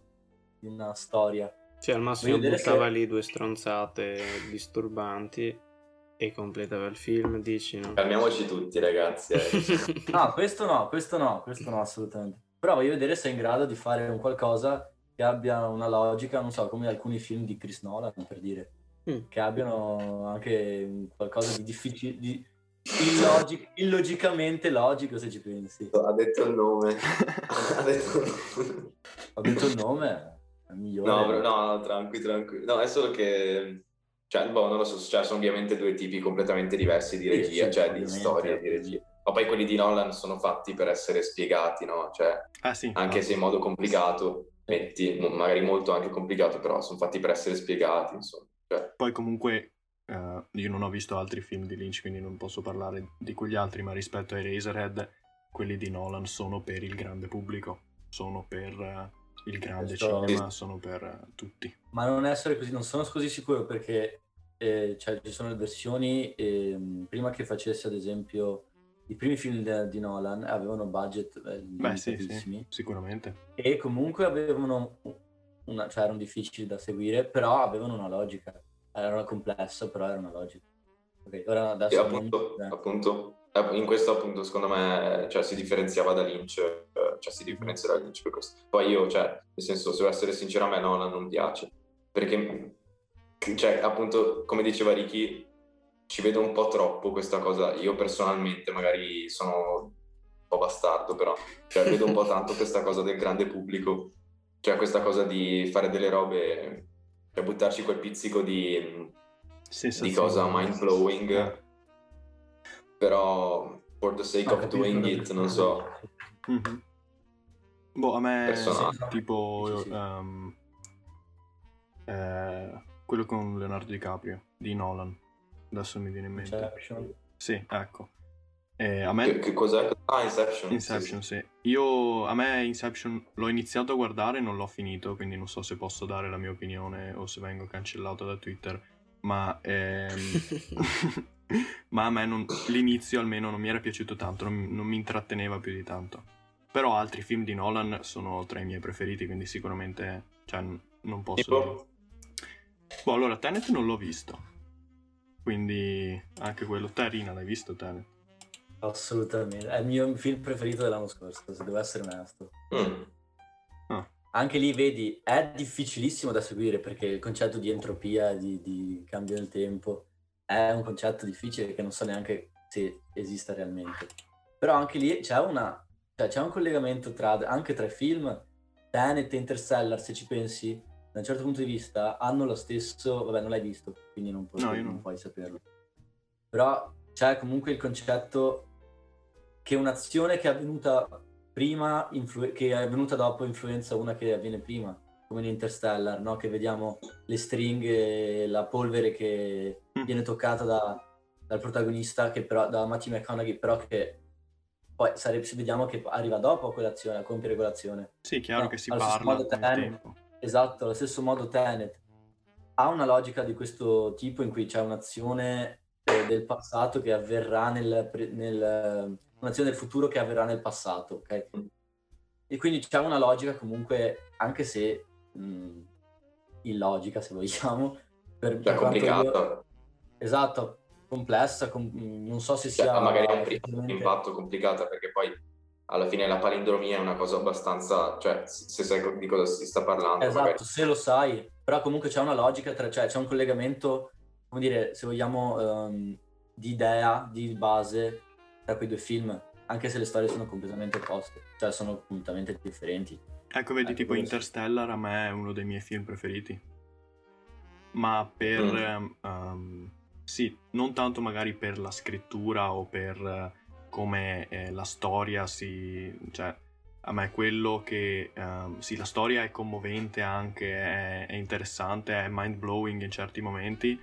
di una storia. Cioè, al massimo Voglio buttava se- lì due stronzate disturbanti e completava il film, dici, no? Calmiamoci tutti, ragazzi. eh. (laughs) No, questo no, questo no, questo no, assolutamente. Però voglio vedere se è in grado di fare un qualcosa che abbia una logica, non so, come alcuni film di Chris Nolan, per dire, Mm. che abbiano anche qualcosa di difficile, di illogi- illogicamente logico, se ci pensi. ha detto il nome. (laughs) ha detto il nome. Ho detto il nome, è migliore. No, però- no, no, tranqui, tranqui. No, è solo che... Cioè, boh, non lo so, cioè, sono ovviamente due tipi completamente diversi di regia, sì, cioè di storia di regia. Ma poi quelli di Nolan sono fatti per essere spiegati, no? Cioè, Ah sì, anche se in modo complicato, metti, magari molto anche complicato, però sono fatti per essere spiegati, insomma. Cioè, Poi comunque eh, io non ho visto altri film di Lynch, quindi non posso parlare di quegli altri, ma rispetto ai Razorhead, quelli di Nolan sono per il grande pubblico, sono per eh, il grande Questo- cinema, sono per eh, tutti. Ma non essere così, non sono così sicuro perché eh, cioè, ci sono le versioni, ehm, prima che facesse ad esempio i primi film di Nolan avevano budget eh, Beh, sì, sì, sicuramente. E comunque avevano una, cioè erano difficili da seguire, però avevano una logica. Era complessa, però era una logica. Okay, ora adesso e appunto, non... appunto, eh, in questo appunto secondo me cioè, si differenziava da Lynch, eh, cioè si differenzia da Lynch per questo. Poi io, cioè, nel senso, se devo essere sincero, a me Nolan non piace, perché, cioè, appunto, come diceva Ricky, ci vedo un po' troppo questa cosa. Io personalmente magari sono un po' bastardo, però cioè, vedo un po' tanto (laughs) questa cosa del grande pubblico, cioè questa cosa di fare delle robe, cioè buttarci quel pizzico di, di cosa mind blowing, eh. però for the sake of doing it, non so. Mm-hmm. Boh, a me sì, tipo sì, sì. Um, eh, quello con Leonardo DiCaprio di Nolan Adesso mi viene in mente. Inception. Sì, ecco. Eh, a me... Che, che, cos'è? Ah, Inception. Inception, sì. sì. Io, a me Inception l'ho iniziato a guardare e non l'ho finito, quindi non so se posso dare la mia opinione o se vengo cancellato da Twitter. Ma, ehm... (laughs) (laughs) ma a me non... l'inizio almeno non mi era piaciuto tanto, non, non mi intratteneva più di tanto. Però altri film di Nolan sono tra i miei preferiti, quindi sicuramente cioè, non posso... Tipo? Boh, allora Tenet non l'ho visto. Quindi anche quello. Tarina, l'hai visto Tenet? Assolutamente. È il mio film preferito dell'anno scorso, se devo essere onesto. Mm. Ah. Anche lì, vedi, è difficilissimo da seguire perché il concetto di entropia, di, di cambio del tempo, è un concetto difficile che non so neanche se esista realmente. Però anche lì c'è, una, cioè c'è un collegamento tra, anche tra i film Tenet e Interstellar, se ci pensi, da un certo punto di vista hanno lo stesso, vabbè non l'hai visto, quindi non puoi, no, non. non puoi saperlo. Però c'è comunque il concetto che un'azione che è avvenuta prima, influ- che è avvenuta dopo influenza una che avviene prima, come in Interstellar, no? che vediamo le stringhe, la polvere che mm. viene toccata da, dal protagonista, che però, da Matthew McConaughey, però che poi sarebbe, vediamo che arriva dopo a quell'azione, a compiere quell'azione. Sì, chiaro no, che si parla tempo Esatto, allo stesso modo Tenet ha una logica di questo tipo in cui c'è un'azione eh, del passato che avverrà nel, nel, un'azione del futuro che avverrà nel passato, ok? E quindi c'è una logica comunque, anche se mh, illogica se vogliamo, per, per complicata. Esatto, complessa, com... non so se cioè, sia... magari ha un impatto complicata perché poi alla fine la palindromia è una cosa abbastanza, cioè se sai di cosa si sta parlando. Esatto, magari. se lo sai, però comunque c'è una logica, tra, cioè c'è un collegamento, come dire, se vogliamo, um, di idea, di base tra quei due film, anche se le storie sono completamente opposte, cioè sono completamente differenti. Ecco, vedi, ecco tipo Interstellar a me è uno dei miei film preferiti, ma per... Mm. Um, sì, non tanto magari per la scrittura o per come eh, la storia si... Cioè, a me quello che... Um, sì, la storia è commovente anche, è, è interessante, è mind blowing in certi momenti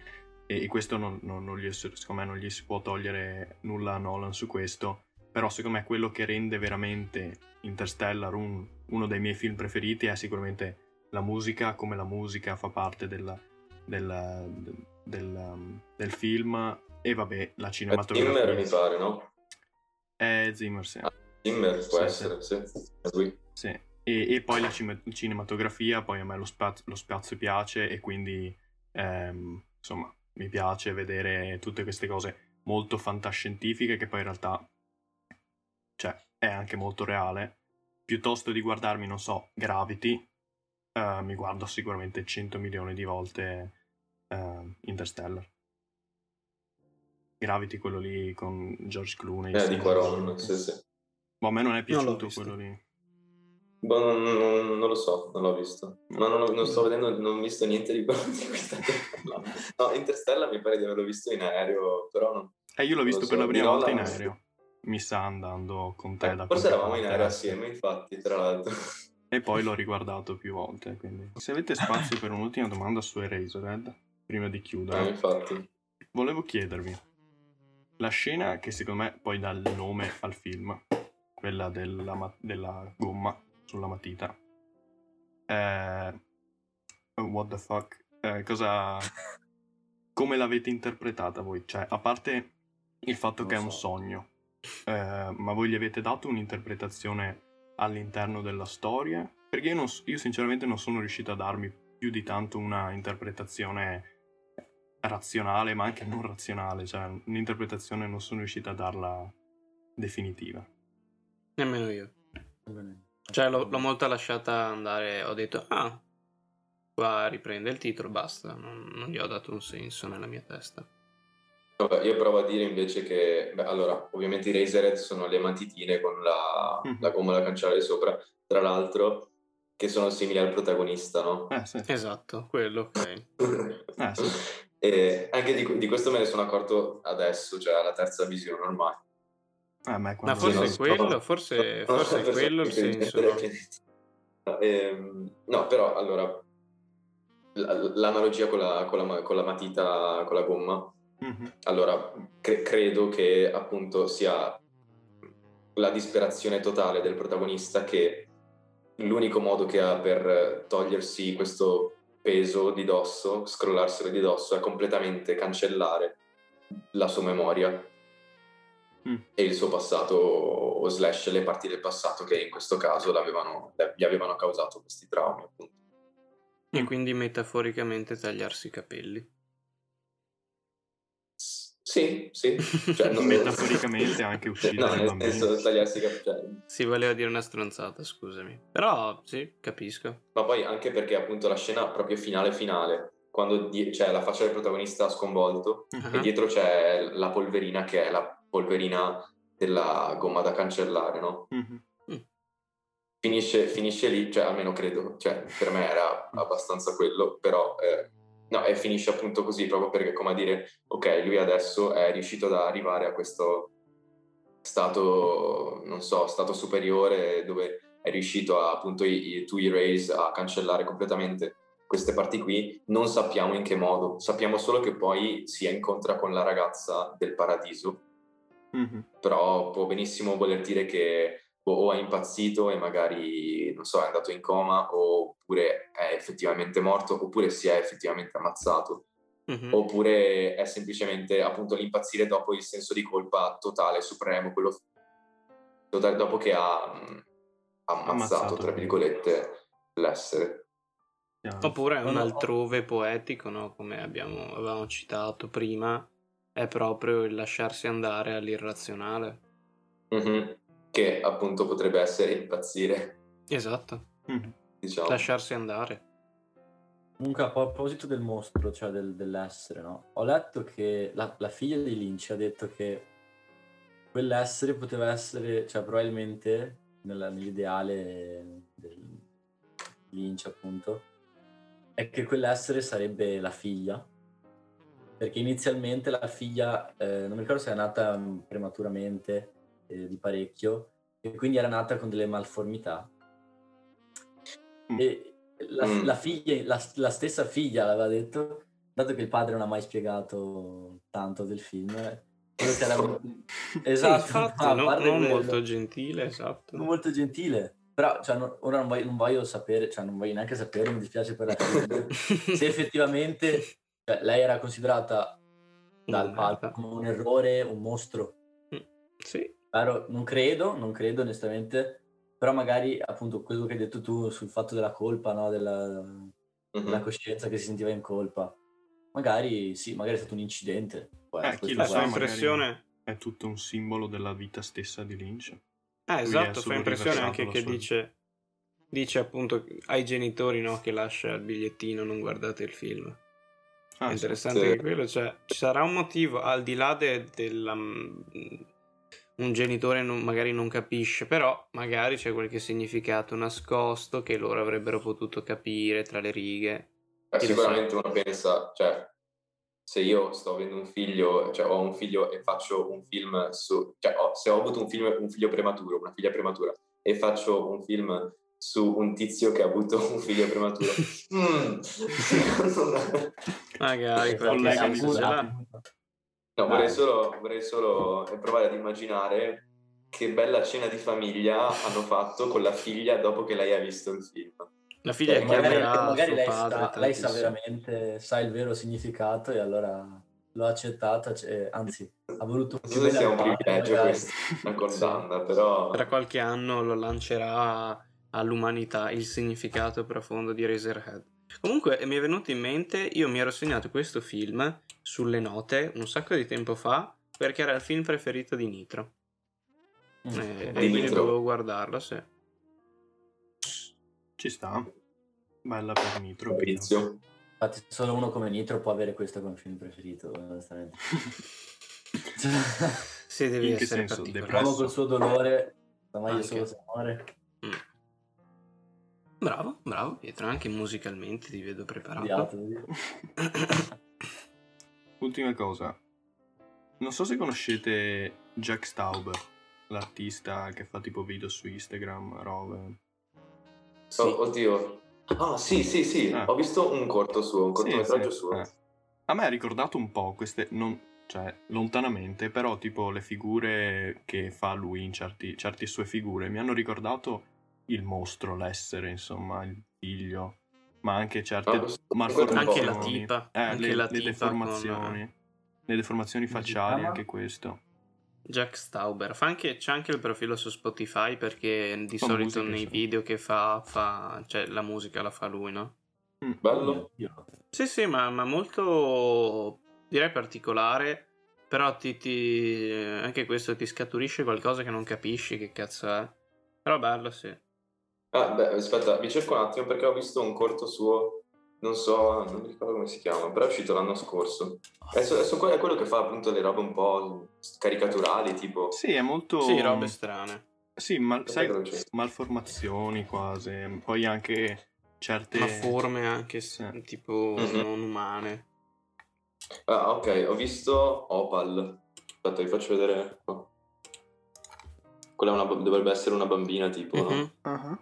e, questo non, non, non gli, secondo me non gli si può togliere nulla a Nolan su questo, però secondo me quello che rende veramente Interstellar un, uno dei miei film preferiti è sicuramente la musica, come la musica fa parte della, della, del, del, um, del, film e vabbè la cinematografia. Zimmer mi pare, no? È Zimmer, sì. Ah, Zimmer può sì, essere, sì. sì. sì. E, e, poi la cinematografia, poi a me lo, spazio, lo spazio piace e quindi ehm, insomma mi piace vedere tutte queste cose molto fantascientifiche che poi in realtà cioè, è anche molto reale. Piuttosto di guardarmi, non so, Gravity, eh, mi guardo sicuramente 100 milioni di volte eh, Interstellar. Gravity, quello lì con George Clooney. Eh, di Quaron, sì, sì. Boh, a me non è piaciuto non quello lì. Boh, non, non, non, lo so, non l'ho visto. No, non, non, sto vedendo, non ho visto niente di quello (laughs) di questa no. no, Interstellar mi pare di averlo visto in aereo, però non... Eh, io l'ho visto per so. la prima volta in aereo. Mi sa andando con te eh, da Forse eravamo in aereo assieme, infatti, tra l'altro. E poi l'ho riguardato più volte, quindi... Se avete spazio per un'ultima domanda su Eraserhead, prima di chiudere... Eh, infatti. Volevo chiedervi, la scena che secondo me poi dà il nome al film, quella della, della gomma sulla matita. Eh, what the fuck? Eh, cosa... Come l'avete interpretata voi? Cioè, a parte il fatto non che so. è un sogno, eh, ma voi gli avete dato un'interpretazione all'interno della storia? Perché io, non, io sinceramente non sono riuscito a darmi più di tanto una interpretazione razionale, ma anche non razionale, cioè un'interpretazione non sono riuscito a darla definitiva. Nemmeno io. Cioè l'ho, l'ho molto lasciata andare, ho detto, ah, qua riprende il titolo, basta, non, non gli ho dato un senso nella mia testa. Vabbè, io provo a dire invece che, beh, allora, ovviamente i Razored sono le matitine con la, mm. la gomma da cancellare sopra, tra l'altro, che sono simili al protagonista, no? Eh, sì. Esatto, quello, ok. eh, sì. (laughs) E anche di, di, questo me ne sono accorto adesso, cioè alla terza visione ormai. Ah, ma, ma forse è quello, forse, forse è quello il senso. No? Ehm, no, però allora l'analogia con la, con, la, con la, matita, con la gomma, mm-hmm. allora cre- credo che appunto sia la disperazione totale del protagonista che l'unico modo che ha per togliersi questo peso di dosso, scrollarselo di dosso, è completamente cancellare la sua memoria mm. e il suo passato, o slash le parti del passato che in questo caso gli avevano causato questi traumi, appunto. E quindi metaforicamente tagliarsi i capelli. Sì, sì. Cioè, (laughs) non... Metaforicamente anche (laughs) uscire no, nel senso tagliarsi i capelli. Cioè... Si voleva dire una stronzata, scusami. Però sì, capisco. Ma poi anche perché appunto la scena proprio finale finale, quando di- c'è la faccia del protagonista sconvolto uh-huh. e dietro c'è la polverina che è la polverina della gomma da cancellare, no? Uh-huh. Finisce, finisce, lì, cioè almeno credo, cioè per me era abbastanza quello, però... Eh, No, e finisce appunto così, proprio perché, come a dire, ok, lui adesso è riuscito ad arrivare a questo stato, non so, stato superiore dove è riuscito a, appunto i, i, to erase, a cancellare completamente queste parti qui, non sappiamo in che modo, sappiamo solo che poi si incontra con la ragazza del paradiso, mm-hmm. però può benissimo voler dire che o è impazzito e magari, non so, è andato in coma oppure è effettivamente morto oppure si è effettivamente ammazzato. Mm-hmm. Oppure è semplicemente appunto l'impazzire dopo il senso di colpa totale, supremo, quello totale, dopo che ha mh, ammazzato, ammazzato, tra virgolette, l'essere. Oppure è un altrove poetico, no? come abbiamo, avevamo citato prima, è proprio il lasciarsi andare all'irrazionale. Mm-hmm che appunto potrebbe essere impazzire. Esatto. Mm. Diciamo. Lasciarsi andare. Comunque a proposito del mostro, cioè del, dell'essere, no? Ho letto che la, la, figlia di Lynch ha detto che quell'essere poteva essere, cioè probabilmente nella, nell'ideale del Lynch appunto, è che quell'essere sarebbe la figlia. Perché inizialmente la figlia, eh, non mi ricordo se è nata prematuramente, eh, di parecchio e quindi era nata con delle malformità. Mm. E la, mm. la, figlia, la, la, stessa figlia l'aveva detto, dato che il padre non ha mai spiegato tanto del film. Era... (laughs) esatto, sì, infatti, no, non molto gentile, esatto. Non molto gentile. Però cioè, no, ora non voglio, non voglio, sapere, cioè non voglio neanche sapere, mi dispiace per la figlia, (laughs) se effettivamente cioè, lei era considerata dal padre come un errore, un mostro. Mm, sì, Claro, non credo, non credo onestamente, però magari appunto quello che hai detto tu sul fatto della colpa, no? della, mm-hmm. della coscienza che si sentiva in colpa, magari sì, magari è stato un incidente. Eh, chi lo sa, impressione... è tutto un simbolo della vita stessa di Lynch. Eh, esatto, fa impressione anche che sua... dice, dice appunto ai genitori no, che lascia il bigliettino, non guardate il film. Ah, interessante sì. che quello, cioè ci sarà un motivo al di là de, della un genitore non, magari non capisce, però magari c'è qualche significato nascosto che loro avrebbero potuto capire tra le righe. Beh, sicuramente uno pensa, cioè, se io sto avendo un figlio, cioè ho un figlio e faccio un film su, cioè ho, se ho avuto un, film, un figlio prematuro, una figlia prematura, e faccio un film su un tizio che ha avuto un figlio prematuro. (laughs) mm. (laughs) Magari qualche senso No, vorrei solo, vorrei solo provare ad immaginare che bella cena di famiglia hanno fatto con la figlia dopo che lei ha visto il film. La figlia eh, magari, magari lei, sa, lei sa veramente, sa il vero significato e allora l'ho accettata, cioè, anzi, ha voluto non so se sia un privilegio questo, una condanna, però... Tra qualche anno lo lancerà all'umanità il significato profondo di Razorhead. Comunque mi è venuto in mente, io mi ero segnato questo film sulle note un sacco di tempo fa perché era il film preferito di Nitro. Mm. Eh, e quindi Nitro. dovevo guardarlo, sì. Ci sta. Bella per Nitro. Inizio. Infatti solo uno come Nitro può avere questo come film preferito, onestamente. (laughs) sì, devi In essere Bravo col suo dolore, ma meglio solo se muore. Bravo, bravo Pietro, anche musicalmente ti vedo preparato. (coughs) Ultima cosa. Non so se conoscete Jack Stauber, l'artista che fa tipo video su Instagram, robe. Sì. Oh, oddio, Ah, sì, sì, sì, eh. ho visto un corto suo, un cortometraggio sì, sì. suo. Eh. A me ha ricordato un po' queste, non, cioè, lontanamente, però tipo le figure che fa lui in certi, certe sue figure mi hanno ricordato il mostro, l'essere, insomma, il figlio, ma anche certe ah, malformazioni. Anche la tipa. Eh, anche le, la le tipa deformazioni. Con... Le deformazioni facciali, anche questo. Jack Stauber. Fa anche, c'è anche il profilo su Spotify perché di fa solito nei sì. video che fa, fa, cioè la musica la fa lui, no? Mm, bello. Sì, sì, ma, ma, molto direi particolare. Però ti, ti, anche questo ti scaturisce qualcosa che non capisci che cazzo è. Però bello, sì. Ah, beh, aspetta, mi cerco un attimo perché ho visto un corto suo non so, non mi ricordo come si chiama, però è uscito l'anno scorso. Adesso, adesso è quello che fa appunto le robe un po' caricaturali, tipo... Sì, è molto... Sì, robe strane. Sì, ma sai, malformazioni quasi, poi anche certe... Ma forme anche, sì. tipo, mm-hmm. non umane. Ah, ok, ho visto Opal. Aspetta, vi faccio vedere. Oh. Quella una, dovrebbe essere una bambina, tipo, mm-hmm. no? Uh-huh.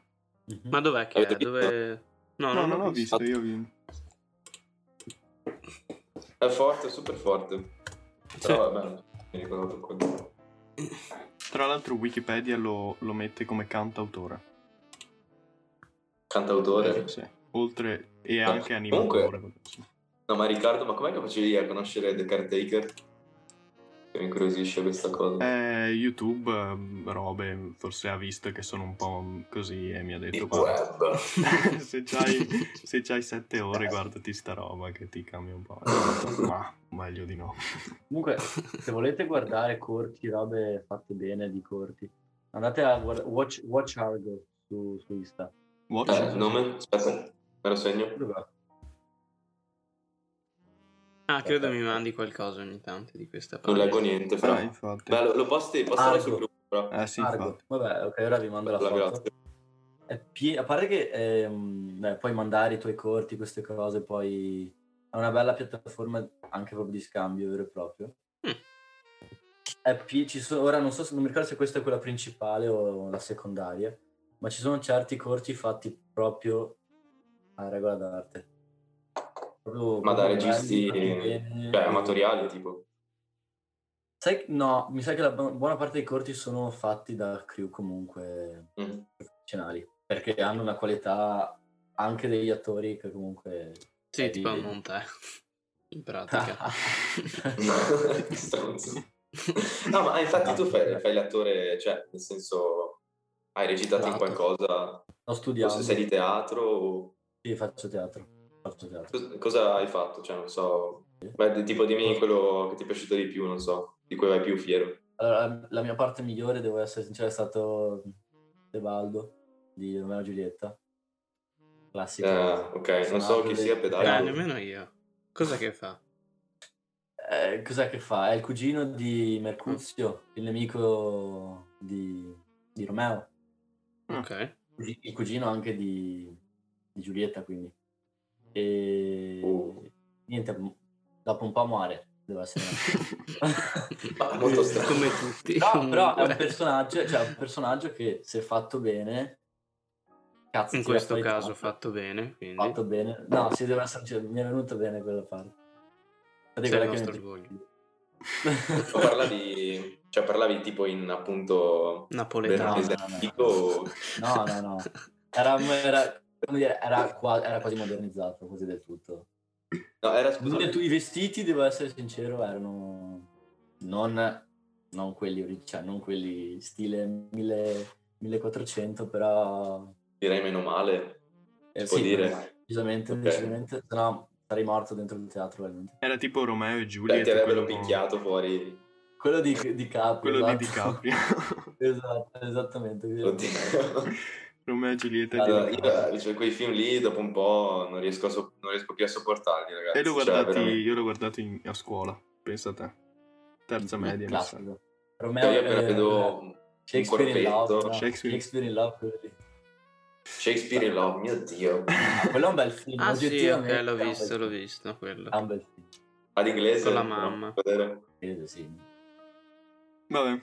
Mm-hmm. Ma dov'è che Avete è? Dove... No, no, non, ho visto, visto, io vi... È forte, super forte. Però sì. vabbè, mi ricordo quello. Tra l'altro Wikipedia lo, lo mette come cantautore. Cantautore? Eh, sì. Oltre e anche ah, animatore. Comunque, no, ma Riccardo, ma com'è che facevi a conoscere The Caretaker? Mi incuriosisce questa cosa. Eh, YouTube, mm, robe, forse ha visto che sono un po' così e mi ha detto... web. (laughs) se, c'hai, (laughs) se c'hai sette ore guardati sta roba che ti cambia un po'. Ma meglio di no. Comunque, se volete guardare corti, robe fatte bene di corti, andate a guard- watch, watch Argo su, su Insta. Watch? Eh, nome? Aspetta, me lo segno. Dov'è? Ah, credo mi mandi qualcosa ogni tanto di questa parte. Non leggo niente, però. Ah, Beh, lo, lo posti, postare sul gruppo, però. Eh sì, Argo. Vabbè, ok, ora vi mando la, la foto. È pie- a parte che ehm, beh, puoi mandare i tuoi corti, queste cose, poi è una bella piattaforma anche proprio di scambio vero e proprio. Mm. È pie- ci sono, ora non so se non mi ricordo se questa è quella principale o la secondaria, ma ci sono certi corti fatti proprio a regola d'arte. Proprio, Ma da registi cioè, amatoriali tipo? Sai, no, mi sa che la buona parte dei corti sono fatti da crew comunque mm. professionali, perché hanno una qualità anche degli attori che comunque... Sì, tipo di... non te, in pratica. (laughs) (laughs) no, ma infatti tu fai, fai, l'attore, cioè, nel senso, hai recitato esatto. in qualcosa? Ho studiato. Se sei di teatro o... Sì, faccio teatro. Cosa, cosa hai fatto? Cioè, non so. Beh, tipo dimmi quello che ti è piaciuto di più, non so, di cui vai più fiero. Allora, la mia parte migliore, devo essere sincero, è stato Tebaldo di Romeo e Giulietta. Classico. Eh, ok, non so chi sia Pedaggo. Eh, nemmeno io. Cosa che fa? Eh, cos'è che fa? È il cugino di Mercuzio, il nemico di, di Romeo. Ok. Il cugino anche di, di Giulietta, quindi. E oh. niente, dopo un po' muore. Deve essere (laughs) molto strano. Come tutti. No, però è un personaggio, cioè un personaggio che se fatto bene Cazzo, in questo caso fatto bene, quindi. Fatto bene. No, si deve essere, cioè, mi è venuto bene quella parte. C'è il nostro orgoglio. parlavi, cioè parlavi tipo in appunto napoletano. No, no, no, no. Era, era, dire, era, qua, era, quasi modernizzato così del tutto. No, era scusa. I vestiti, devo essere sincero, erano non, non quelli cioè non quelli stile 1000, 1400, però... Direi meno male, eh, può sì, dire. Decisamente, okay. decisamente, se no sarei morto dentro il teatro veramente. Era tipo Romeo e Giulia. Ti avrebbero quello... picchiato fuori. Quello di, di Capri. Quello esatto. di DiCaprio. (laughs) esatto, esattamente. Oddio. Romeo e Giulietta allora, io, cioè, quei film lì dopo un po' non riesco, so- non riesco più a sopportarli ragazzi. E l'ho guardati, cioè, io l'ho guardato in, a scuola pensa a te. Terza media classico. Romeo cioè, io appena eh, vedo Shakespeare in Love no? Shakespeare. Shakespeare in Love Shakespeare in Love mio dio. Ah, quello è un bel film ah sì ok l'ho visto l'ho visto quello. È un bel film. Ad inglese? Con la mamma. Inglese, sì. Vabbè.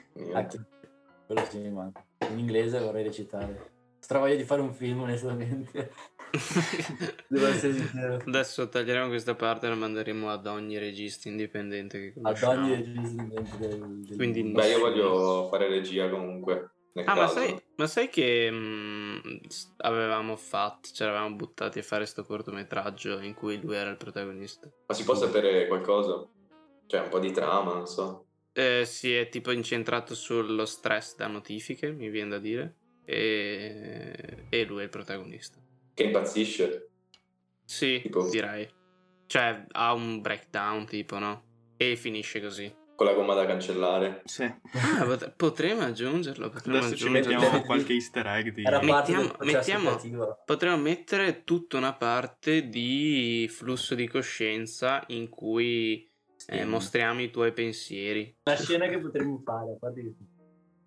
Quello sì ma in inglese vorrei recitare Stravoglia di fare un film, onestamente. (laughs) Devo essere sincero. Adesso taglieremo questa parte e la manderemo ad ogni regista indipendente che conosciamo. Ad ogni regista indipendente del, del Quindi Beh, io voglio fare regia comunque. Ah, ma sai, ma sai, che mh, mm, avevamo fatto, ci eravamo buttati a fare questo cortometraggio in cui lui era il protagonista. Ma si può sapere qualcosa? Cioè, un po' di trama, non so. Eh, si è tipo incentrato sullo stress da notifiche, mi viene da dire e, e lui è il protagonista. Che impazzisce? Sì, tipo. direi. Cioè, ha un breakdown tipo, no? E finisce così. Con la gomma da cancellare. Sì. Ah, potremmo aggiungerlo. Potremmo Adesso aggiungerlo. ci mettiamo (laughs) qualche easter egg di... Mettiamo, mettiamo, potremmo mettere tutta una parte di flusso di coscienza in cui sì. eh, mostriamo i tuoi pensieri. La scena che potremmo fare, a parte che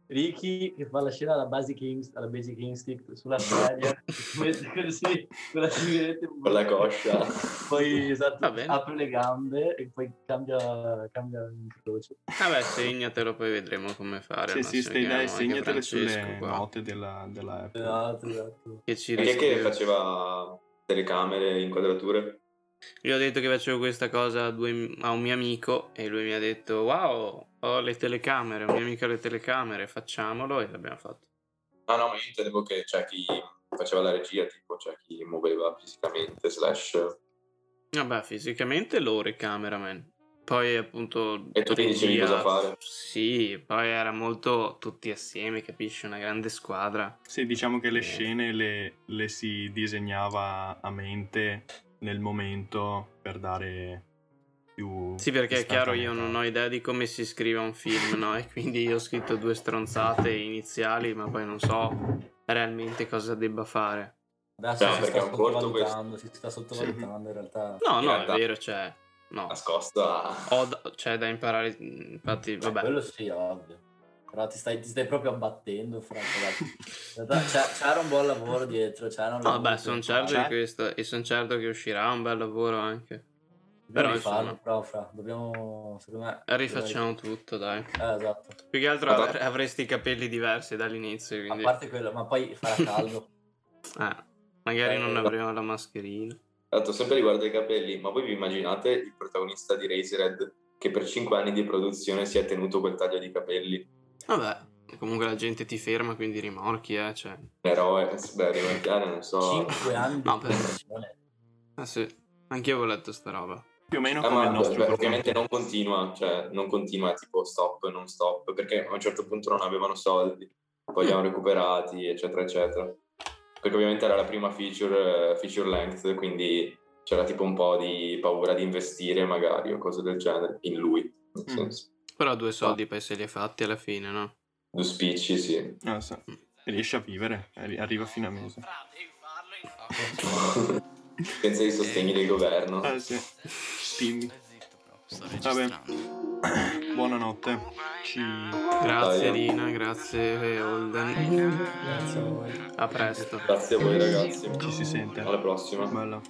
Ricky che fa la scena alla Basic, Inst- alla Basic Instinct sulla sedia, (laughs) così, con la sigaretta con la coscia. Poi esatto, apre le gambe e poi cambia, cambia in croce. Vabbè, segnatelo, poi vedremo come fare. Sì, sì, stai dai, segnatele sulle qua. note della, della app. Esatto, esatto. Che ci e che faceva telecamere, inquadrature? Gli ho detto che facevo questa cosa a, due, a, un mio amico e lui mi ha detto wow, ho le telecamere, un mio amico ha le telecamere, facciamolo e l'abbiamo fatto. Ah no, ma io intendevo che c'è chi faceva la regia, tipo c'è chi muoveva fisicamente, slash... Vabbè, fisicamente loro i cameraman. Poi appunto... E tu ti dicevi cosa fare? Sì, poi era molto tutti assieme, capisci? Una grande squadra. Sì, diciamo che le scene le, le si disegnava a mente nel momento per dare più... Sì, perché è chiaro, io non ho idea di come si scrive un film, no? E quindi io ho scritto due stronzate iniziali, ma poi non so realmente cosa debba fare. Adesso no, si, sta sottovalutando, si sta sottovalutando sì. in realtà. No, no, è vero, cioè... No. Nascosta. Ho da, cioè, da imparare, infatti, vabbè. Quello sì, ovvio. Però ti stai, ti stai proprio abbattendo, fra C'era un buon lavoro dietro. C'era un no, beh, sono certo di questo. E sono certo che uscirà un bel lavoro anche. Però insomma, però, fra, dobbiamo, secondo me... Rifacciamo dobbiamo... tutto, dai. Eh, esatto. Più che altro av- avresti i capelli diversi dall'inizio, quindi... A parte quello, ma poi farà (laughs) caldo. eh, magari eh, non avremo la mascherina. Esatto, sempre riguardo ai capelli, ma voi vi immaginate il protagonista di Razorhead che per 5 anni di produzione si è tenuto quel taglio di capelli? Vabbè, comunque la gente ti ferma, quindi rimorchi, eh, cioè... Eroe, beh, rimorchiare non so... 5 anni no, per... Ah sì, anch'io ho letto sta roba. Più o meno eh, come il nostro beh, Ovviamente non continua, cioè non continua tipo stop, non stop, perché a un certo punto non avevano soldi, poi li hanno recuperati, eccetera, eccetera. Perché ovviamente era la prima feature, eh, feature length, quindi c'era tipo un po' di paura di investire magari o cose del genere in lui, nel mm. senso. Però due soldi ah. poi se li hai fatti alla fine, no? Due spicci, sì. Ah, sì. Riesce a vivere, arriva fino a mese. (laughs) (laughs) Senza i sostegni del governo. Ah, sì. Stimmi. Vabbè. Buonanotte. Ci... Grazie Rina, grazie Holden. Grazie a voi. A presto. Grazie a voi ragazzi. Ci si sente. Alla prossima. Bella.